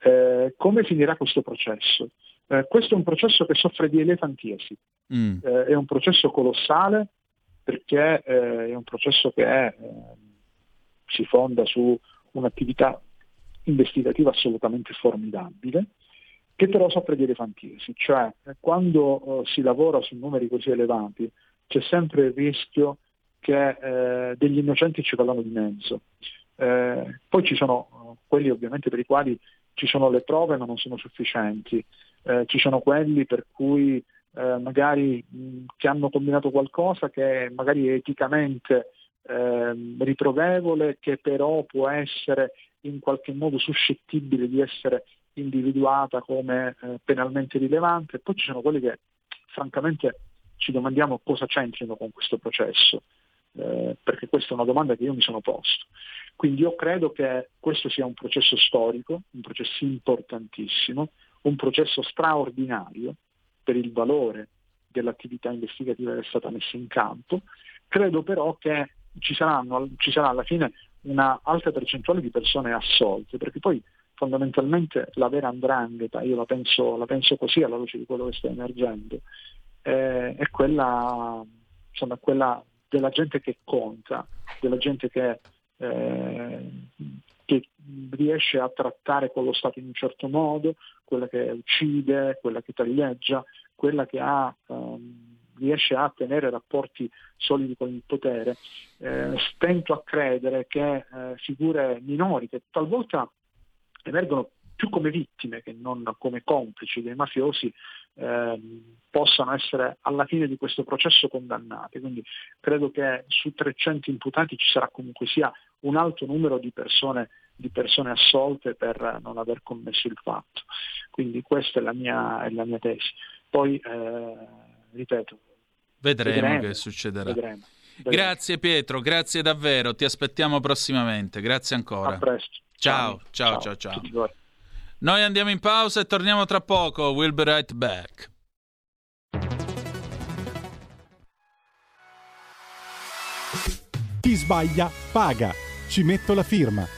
Eh, come finirà questo processo? Eh, questo è un processo che soffre di elefantiesi, mm. eh, è un processo colossale perché eh, è un processo che è, si fonda su un'attività investigativa assolutamente formidabile, che però soffre di elefantiesi, cioè eh, quando si lavora su numeri così elevati c'è sempre il rischio che degli innocenti ci vadano di mezzo. poi ci sono quelli ovviamente per i quali ci sono le prove ma non sono sufficienti, eh, ci sono quelli per cui eh, magari mh, che hanno combinato qualcosa che magari è eticamente eh, riprovevole, che però può essere in qualche modo suscettibile di essere individuata come eh, penalmente rilevante, e poi ci sono quelli che francamente ci domandiamo cosa c'entrino con questo processo, eh, perché questa è una domanda che io mi sono posto. Quindi io credo che questo sia un processo storico, un processo importantissimo, un processo straordinario per il valore dell'attività investigativa che è stata messa in campo. Credo però che ci, saranno, ci sarà alla fine una alta percentuale di persone assolte, perché poi fondamentalmente la vera andrangheta, io la penso, la penso così alla luce di quello che sta emergendo, eh, è quella, insomma, quella della gente che conta, della gente che, eh, che riesce a trattare con lo Stato in un certo modo, quella che uccide, quella che taglieggia, quella che ha, um, riesce a tenere rapporti solidi con il potere. Eh, stento a credere che eh, figure minori, che talvolta emergono più come vittime che non come complici dei mafiosi, ehm, possano essere alla fine di questo processo condannati. Quindi credo che su 300 imputati ci sarà comunque sia un alto numero di persone, di persone assolte per non aver commesso il fatto. Quindi questa è la mia, è la mia tesi. Poi, eh, ripeto, vedremo, vedremo, che succederà. Vedremo, vedremo. Grazie Pietro, grazie davvero, ti aspettiamo prossimamente, grazie ancora. A presto. Ciao, ciao, ciao, ciao. ciao. Noi andiamo in pausa e torniamo tra poco. We'll be right back. Chi sbaglia paga. Ci metto la firma.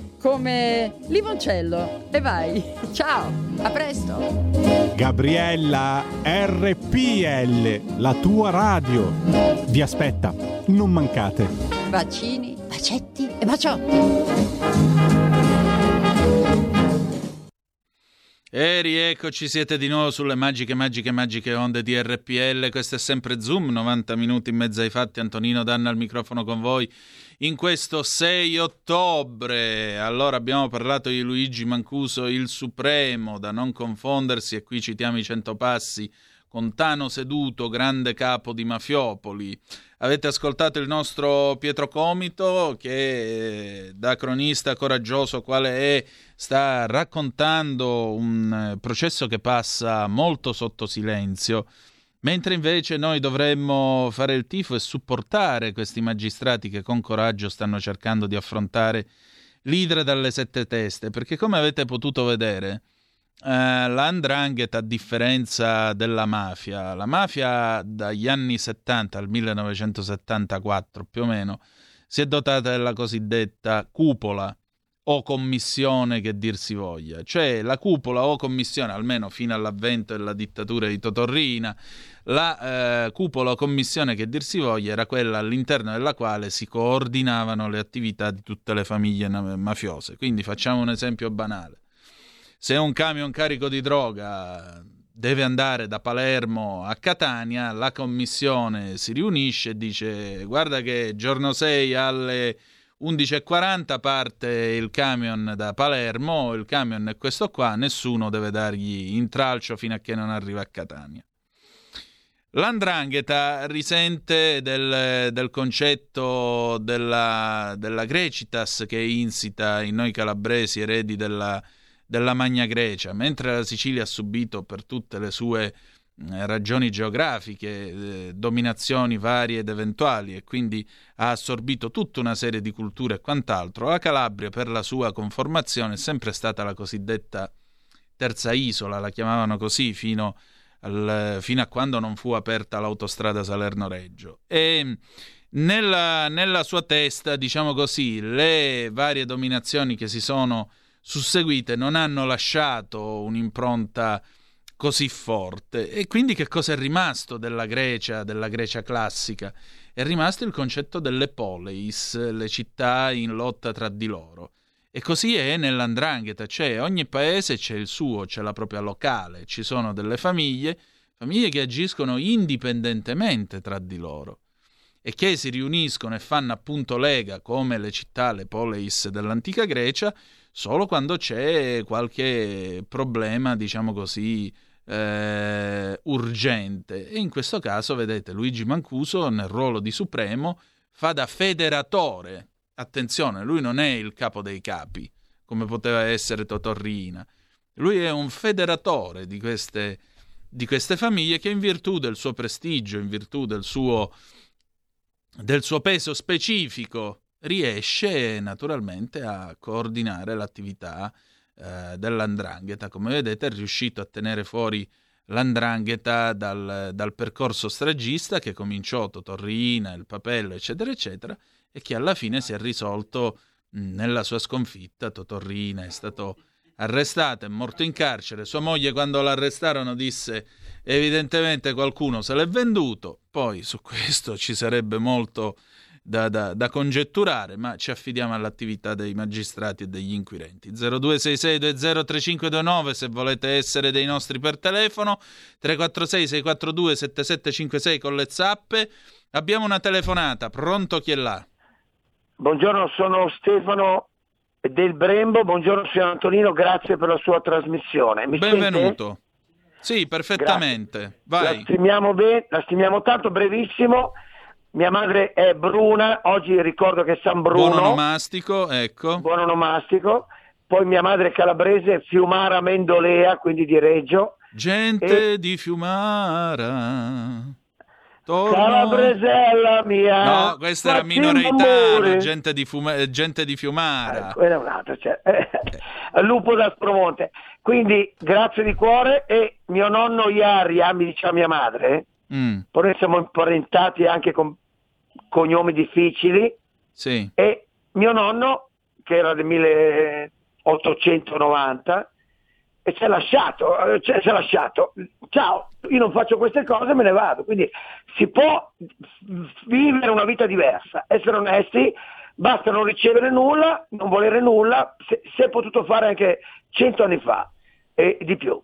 come limoncello. E vai. (laughs) Ciao, a presto. Gabriella RPL, la tua radio. Vi aspetta, non mancate. Bacini, bacetti e baciotti. E rieccoci, siete di nuovo sulle magiche, magiche, magiche onde di RPL. Questo è sempre Zoom, 90 minuti in mezzo ai fatti. Antonino Danna al microfono con voi in questo 6 ottobre. Allora abbiamo parlato di Luigi Mancuso, il Supremo, da non confondersi, e qui citiamo i cento passi, con Tano Seduto, grande capo di Mafiopoli. Avete ascoltato il nostro Pietro Comito che da cronista coraggioso quale è sta raccontando un processo che passa molto sotto silenzio, mentre invece noi dovremmo fare il tifo e supportare questi magistrati che con coraggio stanno cercando di affrontare l'idra dalle sette teste, perché come avete potuto vedere, eh, l'andrangheta, a differenza della mafia, la mafia dagli anni 70 al 1974 più o meno, si è dotata della cosiddetta cupola o commissione che dir si voglia, cioè la cupola o commissione, almeno fino all'avvento della dittatura di Totorrina, la eh, cupola commissione che dir si voglia era quella all'interno della quale si coordinavano le attività di tutte le famiglie mafiose. Quindi facciamo un esempio banale. Se un camion carico di droga deve andare da Palermo a Catania, la commissione si riunisce e dice guarda che giorno 6 alle 11.40 parte il camion da Palermo, il camion è questo qua, nessuno deve dargli intralcio fino a che non arriva a Catania. L'andrangheta risente del, del concetto della, della, Grecitas che è insita in noi calabresi eredi della, della Magna Grecia, mentre la Sicilia ha subito per tutte le sue eh, ragioni geografiche, eh, dominazioni varie ed eventuali e quindi ha assorbito tutta una serie di culture e quant'altro. La Calabria per la sua conformazione è sempre stata la cosiddetta terza isola, la chiamavano così fino, al, fino a quando non fu aperta l'autostrada Salerno-Reggio. E nella, nella sua testa, diciamo così, le varie dominazioni che si sono susseguite non hanno lasciato un'impronta così forte. E quindi che cosa è rimasto della Grecia, della Grecia classica? È rimasto il concetto delle poleis, le città in lotta tra di loro. E così è nell'andrangheta, cioè ogni paese c'è il suo, c'è la propria locale, ci sono delle famiglie, famiglie che agiscono indipendentemente tra di loro e che si riuniscono e fanno appunto lega come le città, le poleis dell'antica Grecia, solo quando c'è qualche problema, diciamo così, eh, urgente. E in questo caso, vedete, Luigi Mancuso nel ruolo di Supremo fa da federatore. Attenzione, lui non è il capo dei capi, come poteva essere Totorrina. Lui è un federatore di queste, di queste famiglie che in virtù del suo prestigio, in virtù del suo, del suo peso specifico riesce naturalmente a coordinare l'attività eh, dell'andrangheta. Come vedete è riuscito a tenere fuori l'andrangheta dal, dal, percorso stragista che cominciò Totorrina, il Papello, eccetera, eccetera, e che alla fine si è risolto mh, nella sua sconfitta. Totorrina è stato arrestato, è morto in carcere. Sua moglie, quando l'arrestarono, disse evidentemente qualcuno se l'è venduto. Poi su questo ci sarebbe molto da, da, da, congetturare, ma ci affidiamo all'attività dei magistrati e degli inquirenti. 0266203529 se volete essere dei nostri per telefono, 346 642 7756 con le zappe. Abbiamo una telefonata, pronto chi è là? Buongiorno, sono Stefano del Brembo, buongiorno signor Antonino, grazie per la sua trasmissione. Mi Benvenuto. Sente? Sì, perfettamente. Vai. La stimiamo, bene, la stimiamo tanto, brevissimo. Mia madre è Bruna, oggi ricordo che è San Bruno. Buon onomastico, ecco. Buon onomastico. Poi mia madre è calabrese, Fiumara Mendolea, quindi di Reggio. Gente e... di Fiumara. Torno... Calabresella mia. No, questa era minoritana, gente di, Fume... gente di Fiumara. Eh, quella è un'altra, cioè. eh. (laughs) Lupo da Spromonte. Quindi grazie di cuore e mio nonno Iaria, mi diceva mia madre, mm. poi siamo imparentati anche con cognomi difficili. Sì. E mio nonno, che era del 1890, e ci ha lasciato, eh, ci ha lasciato, ciao, io non faccio queste cose, me ne vado. Quindi si può vivere una vita diversa, essere onesti, basta non ricevere nulla, non volere nulla, si è potuto fare anche cento anni fa e di più.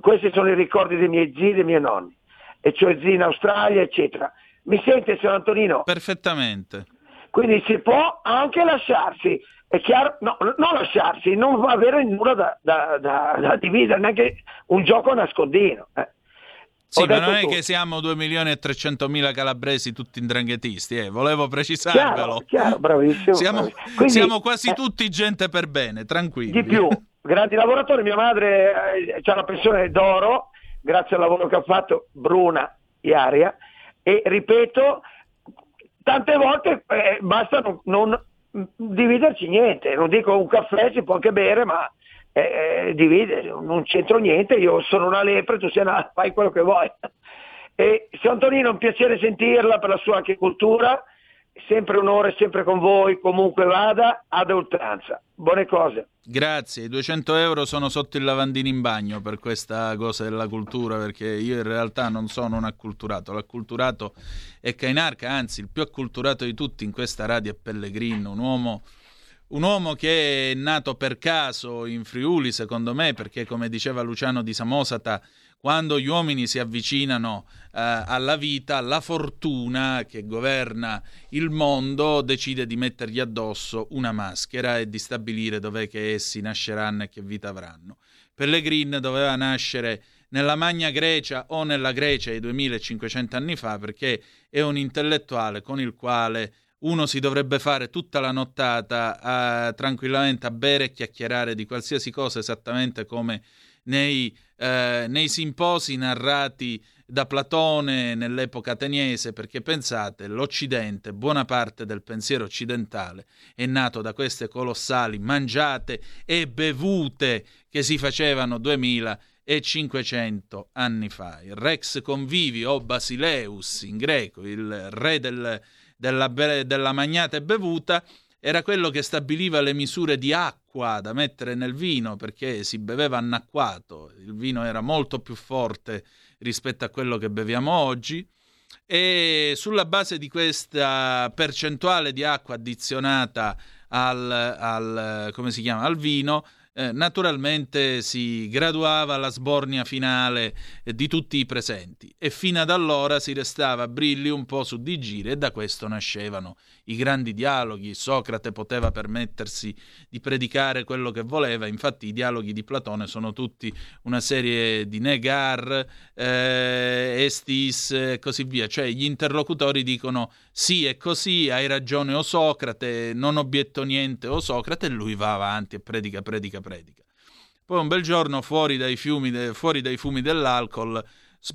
Questi sono i ricordi dei miei zii e dei miei nonni, e cioè zii in Australia, eccetera. Mi sente, signor Antonino? Perfettamente. Quindi si può anche lasciarsi, è chiaro, no, non lasciarsi, non avere nulla da, da, da, da dividere, neanche un gioco nascondino. Eh. Sì, ma non è che siamo 2 milioni e 300 mila calabresi tutti indranghetisti, eh. volevo precisarvelo. Chiaro, chiaro bravissimo. Siamo, bravissimo. Quindi, siamo quasi eh, tutti gente per bene, tranquilli. Di più, grandi lavoratori, mia madre eh, ha una pensione d'oro, grazie al lavoro che ha fatto Bruna Iaria, e ripeto, tante volte eh, basta non, non, dividerci niente, non dico un caffè, si può anche bere, ma eh, eh divide, non c'entro niente, io sono una lepre, tu sei una, fai quello che vuoi. (laughs) E Antonino è un piacere sentirla per la sua anche sempre onore, sempre con voi, comunque vada, ad oltranza. Buone cose. Grazie, i 200 euro sono sotto il lavandino in bagno per questa cosa della cultura, perché io in realtà non sono un acculturato, l'acculturato è Cainarca, anzi il più acculturato di tutti in questa radio è Pellegrino, un uomo, un uomo che è nato per caso in Friuli, secondo me, perché come diceva Luciano di Samosata, quando gli uomini si avvicinano eh, alla vita, la fortuna che governa il mondo decide di mettergli addosso una maschera e di stabilire dov'è che essi nasceranno e che vita avranno. Pellegrin doveva nascere nella Magna Grecia o nella Grecia di 2500 anni fa perché è un intellettuale con il quale uno si dovrebbe fare tutta la nottata a, tranquillamente a bere e chiacchierare di qualsiasi cosa esattamente come nei, eh, nei simposi narrati da Platone nell'epoca ateniese, perché pensate, l'Occidente, buona parte del pensiero occidentale è nato da queste colossali mangiate e bevute che si facevano 2500 anni fa. Il Rex Convivio o Basileus in greco, il re del, della, della magnata e bevuta, era quello che stabiliva le misure di acqua da mettere nel vino perché si beveva annacquato, il vino era molto più forte rispetto a quello che beviamo oggi. E sulla base di questa percentuale di acqua addizionata al, al, chiama, al vino eh, naturalmente si graduava la sbornia finale di tutti i presenti. E fino ad allora si restava brilli un po' su di giri e da questo nascevano i grandi dialoghi. Socrate poteva permettersi di predicare quello che voleva, infatti i dialoghi di Platone sono tutti una serie di negar, eh, estis e così via, cioè gli interlocutori dicono sì è così, hai ragione o Socrate, non obietto niente o Socrate e lui va avanti e predica, predica, predica. Poi un bel giorno fuori dai, fiumi, fuori dai fumi dell'alcol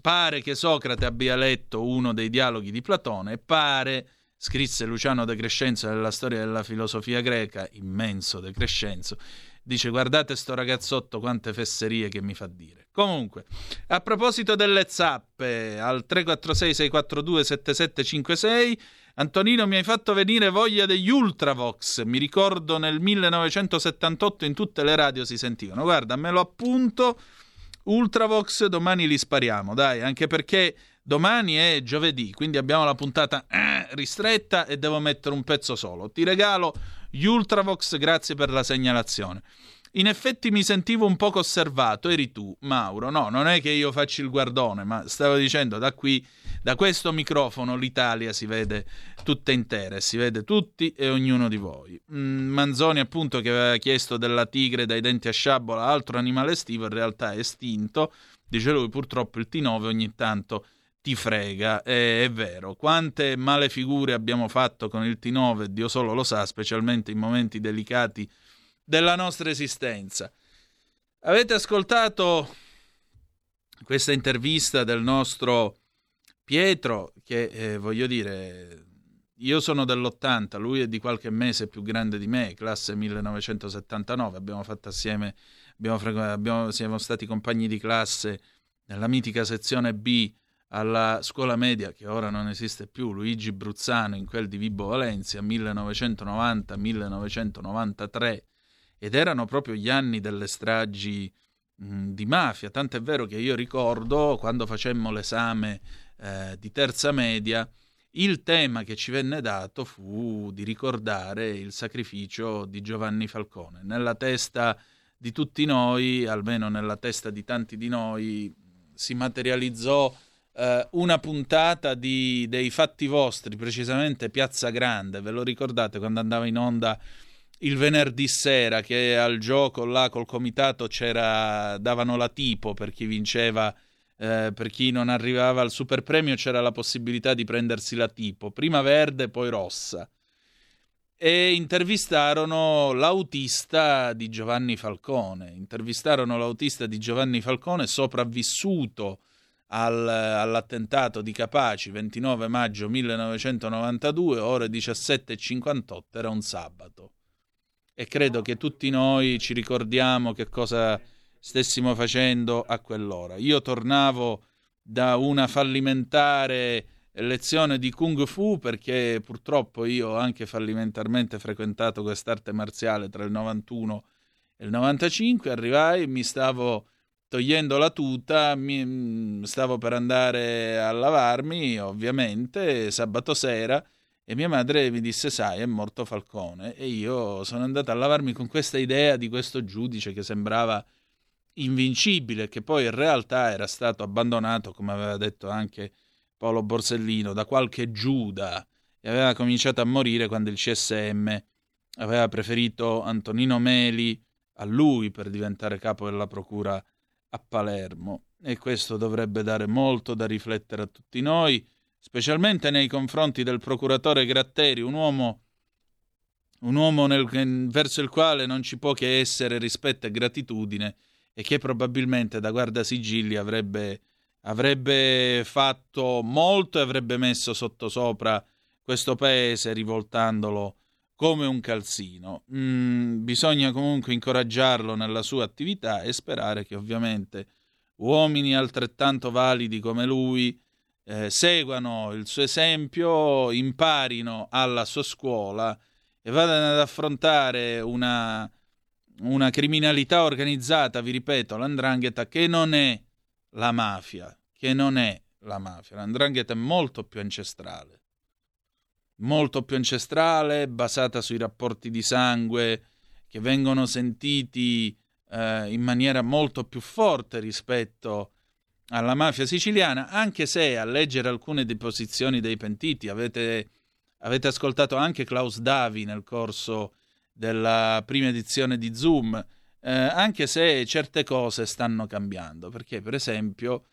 pare che Socrate abbia letto uno dei dialoghi di Platone pare scrisse Luciano De Crescenzo nella storia della filosofia greca, immenso De Crescenzo, dice guardate sto ragazzotto quante fesserie che mi fa dire. Comunque, a proposito delle zappe, al 346-642-7756, Antonino mi hai fatto venire voglia degli Ultravox, mi ricordo nel 1978 in tutte le radio si sentivano. Guarda, me lo appunto, Ultravox domani li spariamo, dai, anche perché Domani è giovedì, quindi abbiamo la puntata eh, ristretta e devo mettere un pezzo solo. Ti regalo gli Ultravox, grazie per la segnalazione. In effetti mi sentivo un poco osservato, eri tu, Mauro. No, non è che io faccio il guardone, ma stavo dicendo da qui, da questo microfono, l'Italia si vede tutta intera, si vede tutti e ognuno di voi. Mm, Manzoni, appunto, che aveva chiesto della tigre dai denti a sciabola, altro animale estivo, in realtà è estinto. Dice lui, purtroppo il T9 ogni tanto ti frega, è, è, vero. Quante male figure abbiamo fatto con il T9, Dio solo lo sa, specialmente in momenti delicati della nostra esistenza. Avete ascoltato questa intervista del nostro Pietro, che eh, voglio dire, io sono dell'80, lui è di qualche mese più grande di me, classe 1979, abbiamo fatto assieme, abbiamo, abbiamo, siamo stati compagni di classe nella mitica sezione B alla scuola media che ora non esiste più, Luigi Bruzzano in quel di Vibo Valencia 1990-1993 ed erano proprio gli anni delle stragi mh, di mafia, tant'è vero che io ricordo quando facemmo l'esame eh, di terza media il tema che ci venne dato fu di ricordare il sacrificio di Giovanni Falcone. Nella testa di tutti noi, almeno nella testa di tanti di noi, si materializzò eh, una puntata di, dei fatti vostri, precisamente Piazza Grande, ve lo ricordate quando andava in onda il venerdì sera che al gioco là col comitato c'era davano la tipo per chi vinceva eh, per chi non arrivava al super premio c'era la possibilità di prendersi la tipo prima verde poi rossa. E intervistarono l'autista di Giovanni Falcone intervistarono l'autista di Giovanni Falcone sopravvissuto al, all'attentato di Capaci 29 maggio 1992, ore 17.58, era un sabato. E credo che tutti noi ci ricordiamo che cosa stessimo facendo a quell'ora. Io tornavo da una fallimentare lezione di Kung Fu perché purtroppo io ho anche fallimentarmente frequentato quest'arte marziale tra il 91 e il 95, arrivai mi stavo togliendo la tuta, mm, stavo per andare a lavarmi, ovviamente, sabato sera, e mia madre mi disse, sai, è morto Falcone. E io sono andato a lavarmi con questa idea di questo giudice che sembrava invincibile, che poi in realtà era stato abbandonato, come aveva detto anche Paolo Borsellino, da qualche Giuda e aveva cominciato a morire quando il CSM aveva preferito Antonino Meli a lui per diventare capo della procura a Palermo e questo dovrebbe dare molto da riflettere a tutti noi, specialmente nei confronti del procuratore Gratteri, un uomo, un uomo nel, verso il quale non ci può che essere rispetto e gratitudine e che probabilmente da guardasigilli avrebbe, avrebbe fatto molto e avrebbe messo sottosopra questo paese rivoltandolo come un calzino. Mm, bisogna comunque incoraggiarlo nella sua attività e sperare che ovviamente uomini altrettanto validi come lui eh, seguano il suo esempio, imparino alla sua scuola e vadano ad affrontare una, una criminalità organizzata, vi ripeto, l'andrangheta che non è la mafia, che non è la mafia, l'andrangheta è molto più ancestrale molto più ancestrale, basata sui rapporti di sangue che vengono sentiti eh, in maniera molto più forte rispetto alla mafia siciliana, anche se a leggere alcune deposizioni dei pentiti avete, avete ascoltato anche Klaus Davi nel corso della prima edizione di Zoom, eh, anche se certe cose stanno cambiando, perché per esempio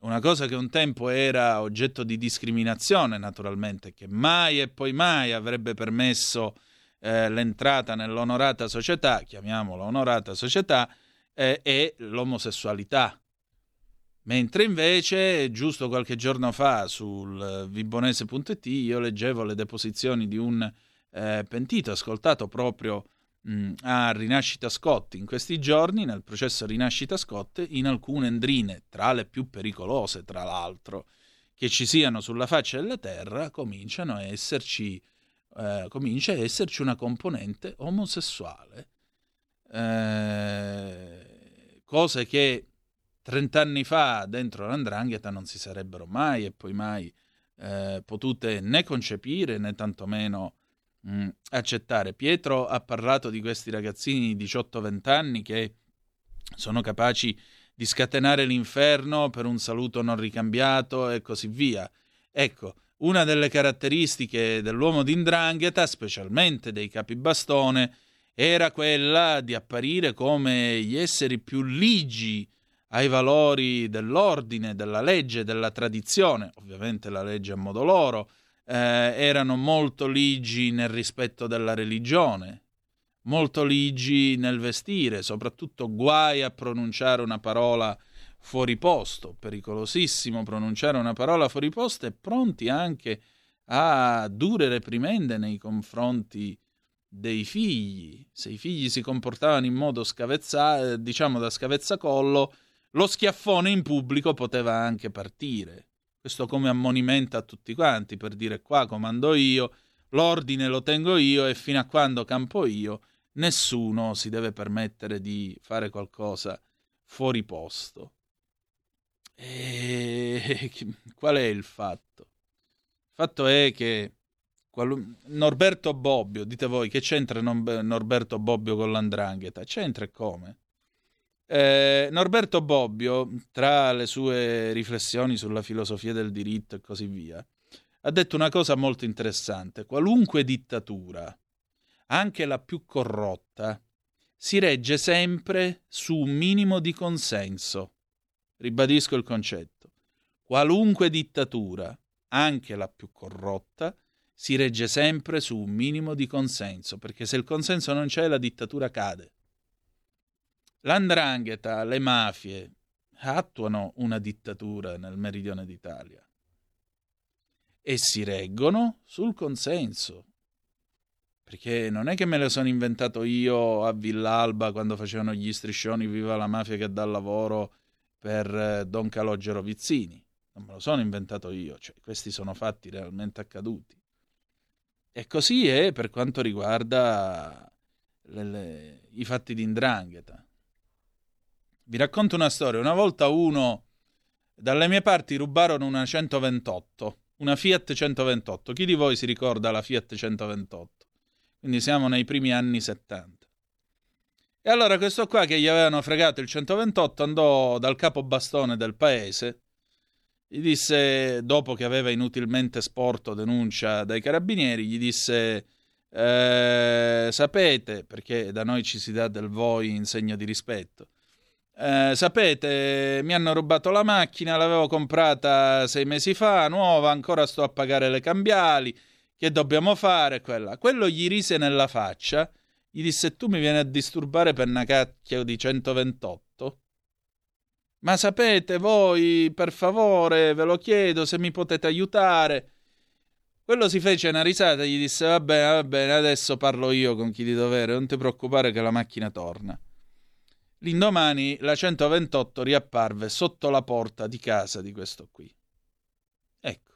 una cosa che un tempo era oggetto di discriminazione, naturalmente, che mai e poi mai avrebbe permesso eh, l'entrata nell'onorata società, chiamiamola onorata società, eh, è l'omosessualità. Mentre invece, giusto qualche giorno fa sul vibonese.it, io leggevo le deposizioni di un eh, pentito ascoltato proprio mh, a Rinascita Scott in questi giorni, nel processo Rinascita Scott, in alcune endrine, tra le più pericolose tra l'altro, che ci siano sulla faccia della terra, cominciano a esserci, eh, comincia a esserci una componente omosessuale. Eh, cose che 30 anni fa dentro l'andrangheta non si sarebbero mai e poi mai eh, potute né concepire né tantomeno mm, accettare. Pietro ha parlato di questi ragazzini di 18-20 anni che sono capaci di scatenare l'inferno per un saluto non ricambiato e così via. Ecco, una delle caratteristiche dell'uomo d'indrangheta, specialmente dei capibastone, era quella di apparire come gli esseri più ligi ai valori dell'ordine, della legge, della tradizione, ovviamente la legge a modo loro, eh, erano molto ligi nel rispetto della religione, molto ligi nel vestire, soprattutto guai a pronunciare una parola fuori posto, pericolosissimo pronunciare una parola fuori posto e pronti anche a dure reprimende nei confronti dei figli. Se i figli si comportavano in modo scavezza, diciamo da scavezzacollo, lo schiaffone in pubblico poteva anche partire. Questo come ammonimento a tutti quanti per dire qua comando io, l'ordine lo tengo io e fino a quando campo io nessuno si deve permettere di fare qualcosa fuori posto. E (laughs) qual è il fatto? Il fatto è che Norberto Bobbio, dite voi, che c'entra Norberto Bobbio con l'andrangheta? C'entra e come? Eh, Norberto Bobbio, tra le sue riflessioni sulla filosofia del diritto e così via, ha detto una cosa molto interessante. Qualunque dittatura, anche la più corrotta, si regge sempre su un minimo di consenso. Ribadisco il concetto. Qualunque dittatura, anche la più corrotta, si regge sempre su un minimo di consenso, perché se il consenso non c'è la dittatura cade. L'andrangheta, le mafie, attuano una dittatura nel meridione d'Italia e si reggono sul consenso. Perché non è che me lo sono inventato io a Villalba quando facevano gli striscioni Viva la mafia che dà lavoro per eh, Don Calogero Vizzini. Non me lo sono inventato io, cioè, questi sono fatti realmente accaduti. E così è per quanto riguarda le, le, i fatti di Indrangheta. Vi racconto una storia. Una volta uno, dalle mie parti, rubarono una 128, una Fiat 128. Chi di voi si ricorda la Fiat 128? Quindi siamo nei primi anni 70. E allora questo qua che gli avevano fregato il 128 andò dal capo bastone del paese, gli disse, dopo che aveva inutilmente sporto denuncia dai carabinieri, gli disse, eh, sapete, perché da noi ci si dà del voi in segno di rispetto, eh, sapete, mi hanno rubato la macchina, l'avevo comprata sei mesi fa, nuova, ancora sto a pagare le cambiali, che dobbiamo fare? Quella. Quello gli rise nella faccia, gli disse tu mi vieni a disturbare per una cacchio di 128? Ma sapete voi, per favore, ve lo chiedo se mi potete aiutare. Quello si fece una risata e gli disse va bene, va bene, adesso parlo io con chi di dovere, non ti preoccupare che la macchina torna. L'indomani la 128 riapparve sotto la porta di casa di questo qui. Ecco.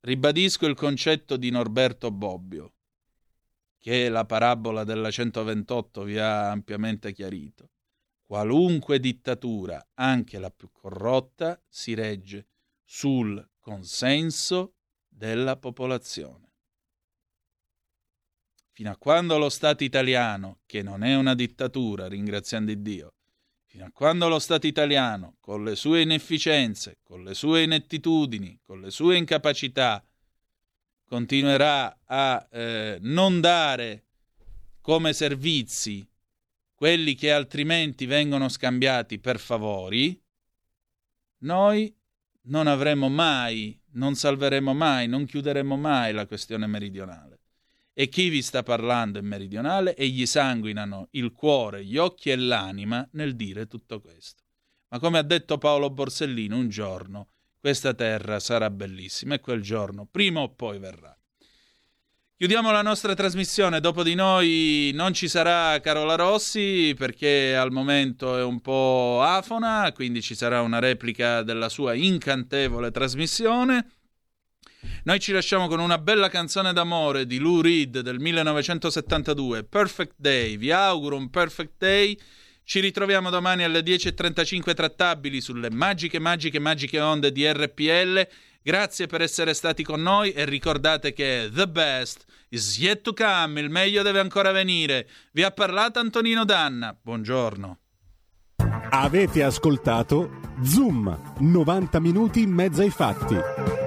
Ribadisco il concetto di Norberto Bobbio, che la parabola della 128 vi ha ampiamente chiarito. Qualunque dittatura, anche la più corrotta, si regge sul consenso della popolazione fino a quando lo Stato italiano, che non è una dittatura, ringraziando Dio, fino a quando lo Stato italiano, con le sue inefficienze, con le sue inettitudini, con le sue incapacità, continuerà a eh, non dare come servizi quelli che altrimenti vengono scambiati per favori, noi non avremo mai, non salveremo mai, non chiuderemo mai la questione meridionale e chi vi sta parlando è meridionale e gli sanguinano il cuore, gli occhi e l'anima nel dire tutto questo. Ma come ha detto Paolo Borsellino, un giorno questa terra sarà bellissima e quel giorno prima o poi verrà. Chiudiamo la nostra trasmissione, dopo di noi non ci sarà Carola Rossi perché al momento è un po' afona, quindi ci sarà una replica della sua incantevole trasmissione. Noi ci lasciamo con una bella canzone d'amore di Lou Reed del 1972, Perfect Day. Vi auguro un perfect day. Ci ritroviamo domani alle 10.35 trattabili sulle magiche, magiche, magiche onde di RPL. Grazie per essere stati con noi e ricordate che the best is yet to come, il meglio deve ancora venire. Vi ha parlato Antonino Danna. Buongiorno. Avete ascoltato Zoom, 90 minuti in mezzo ai fatti.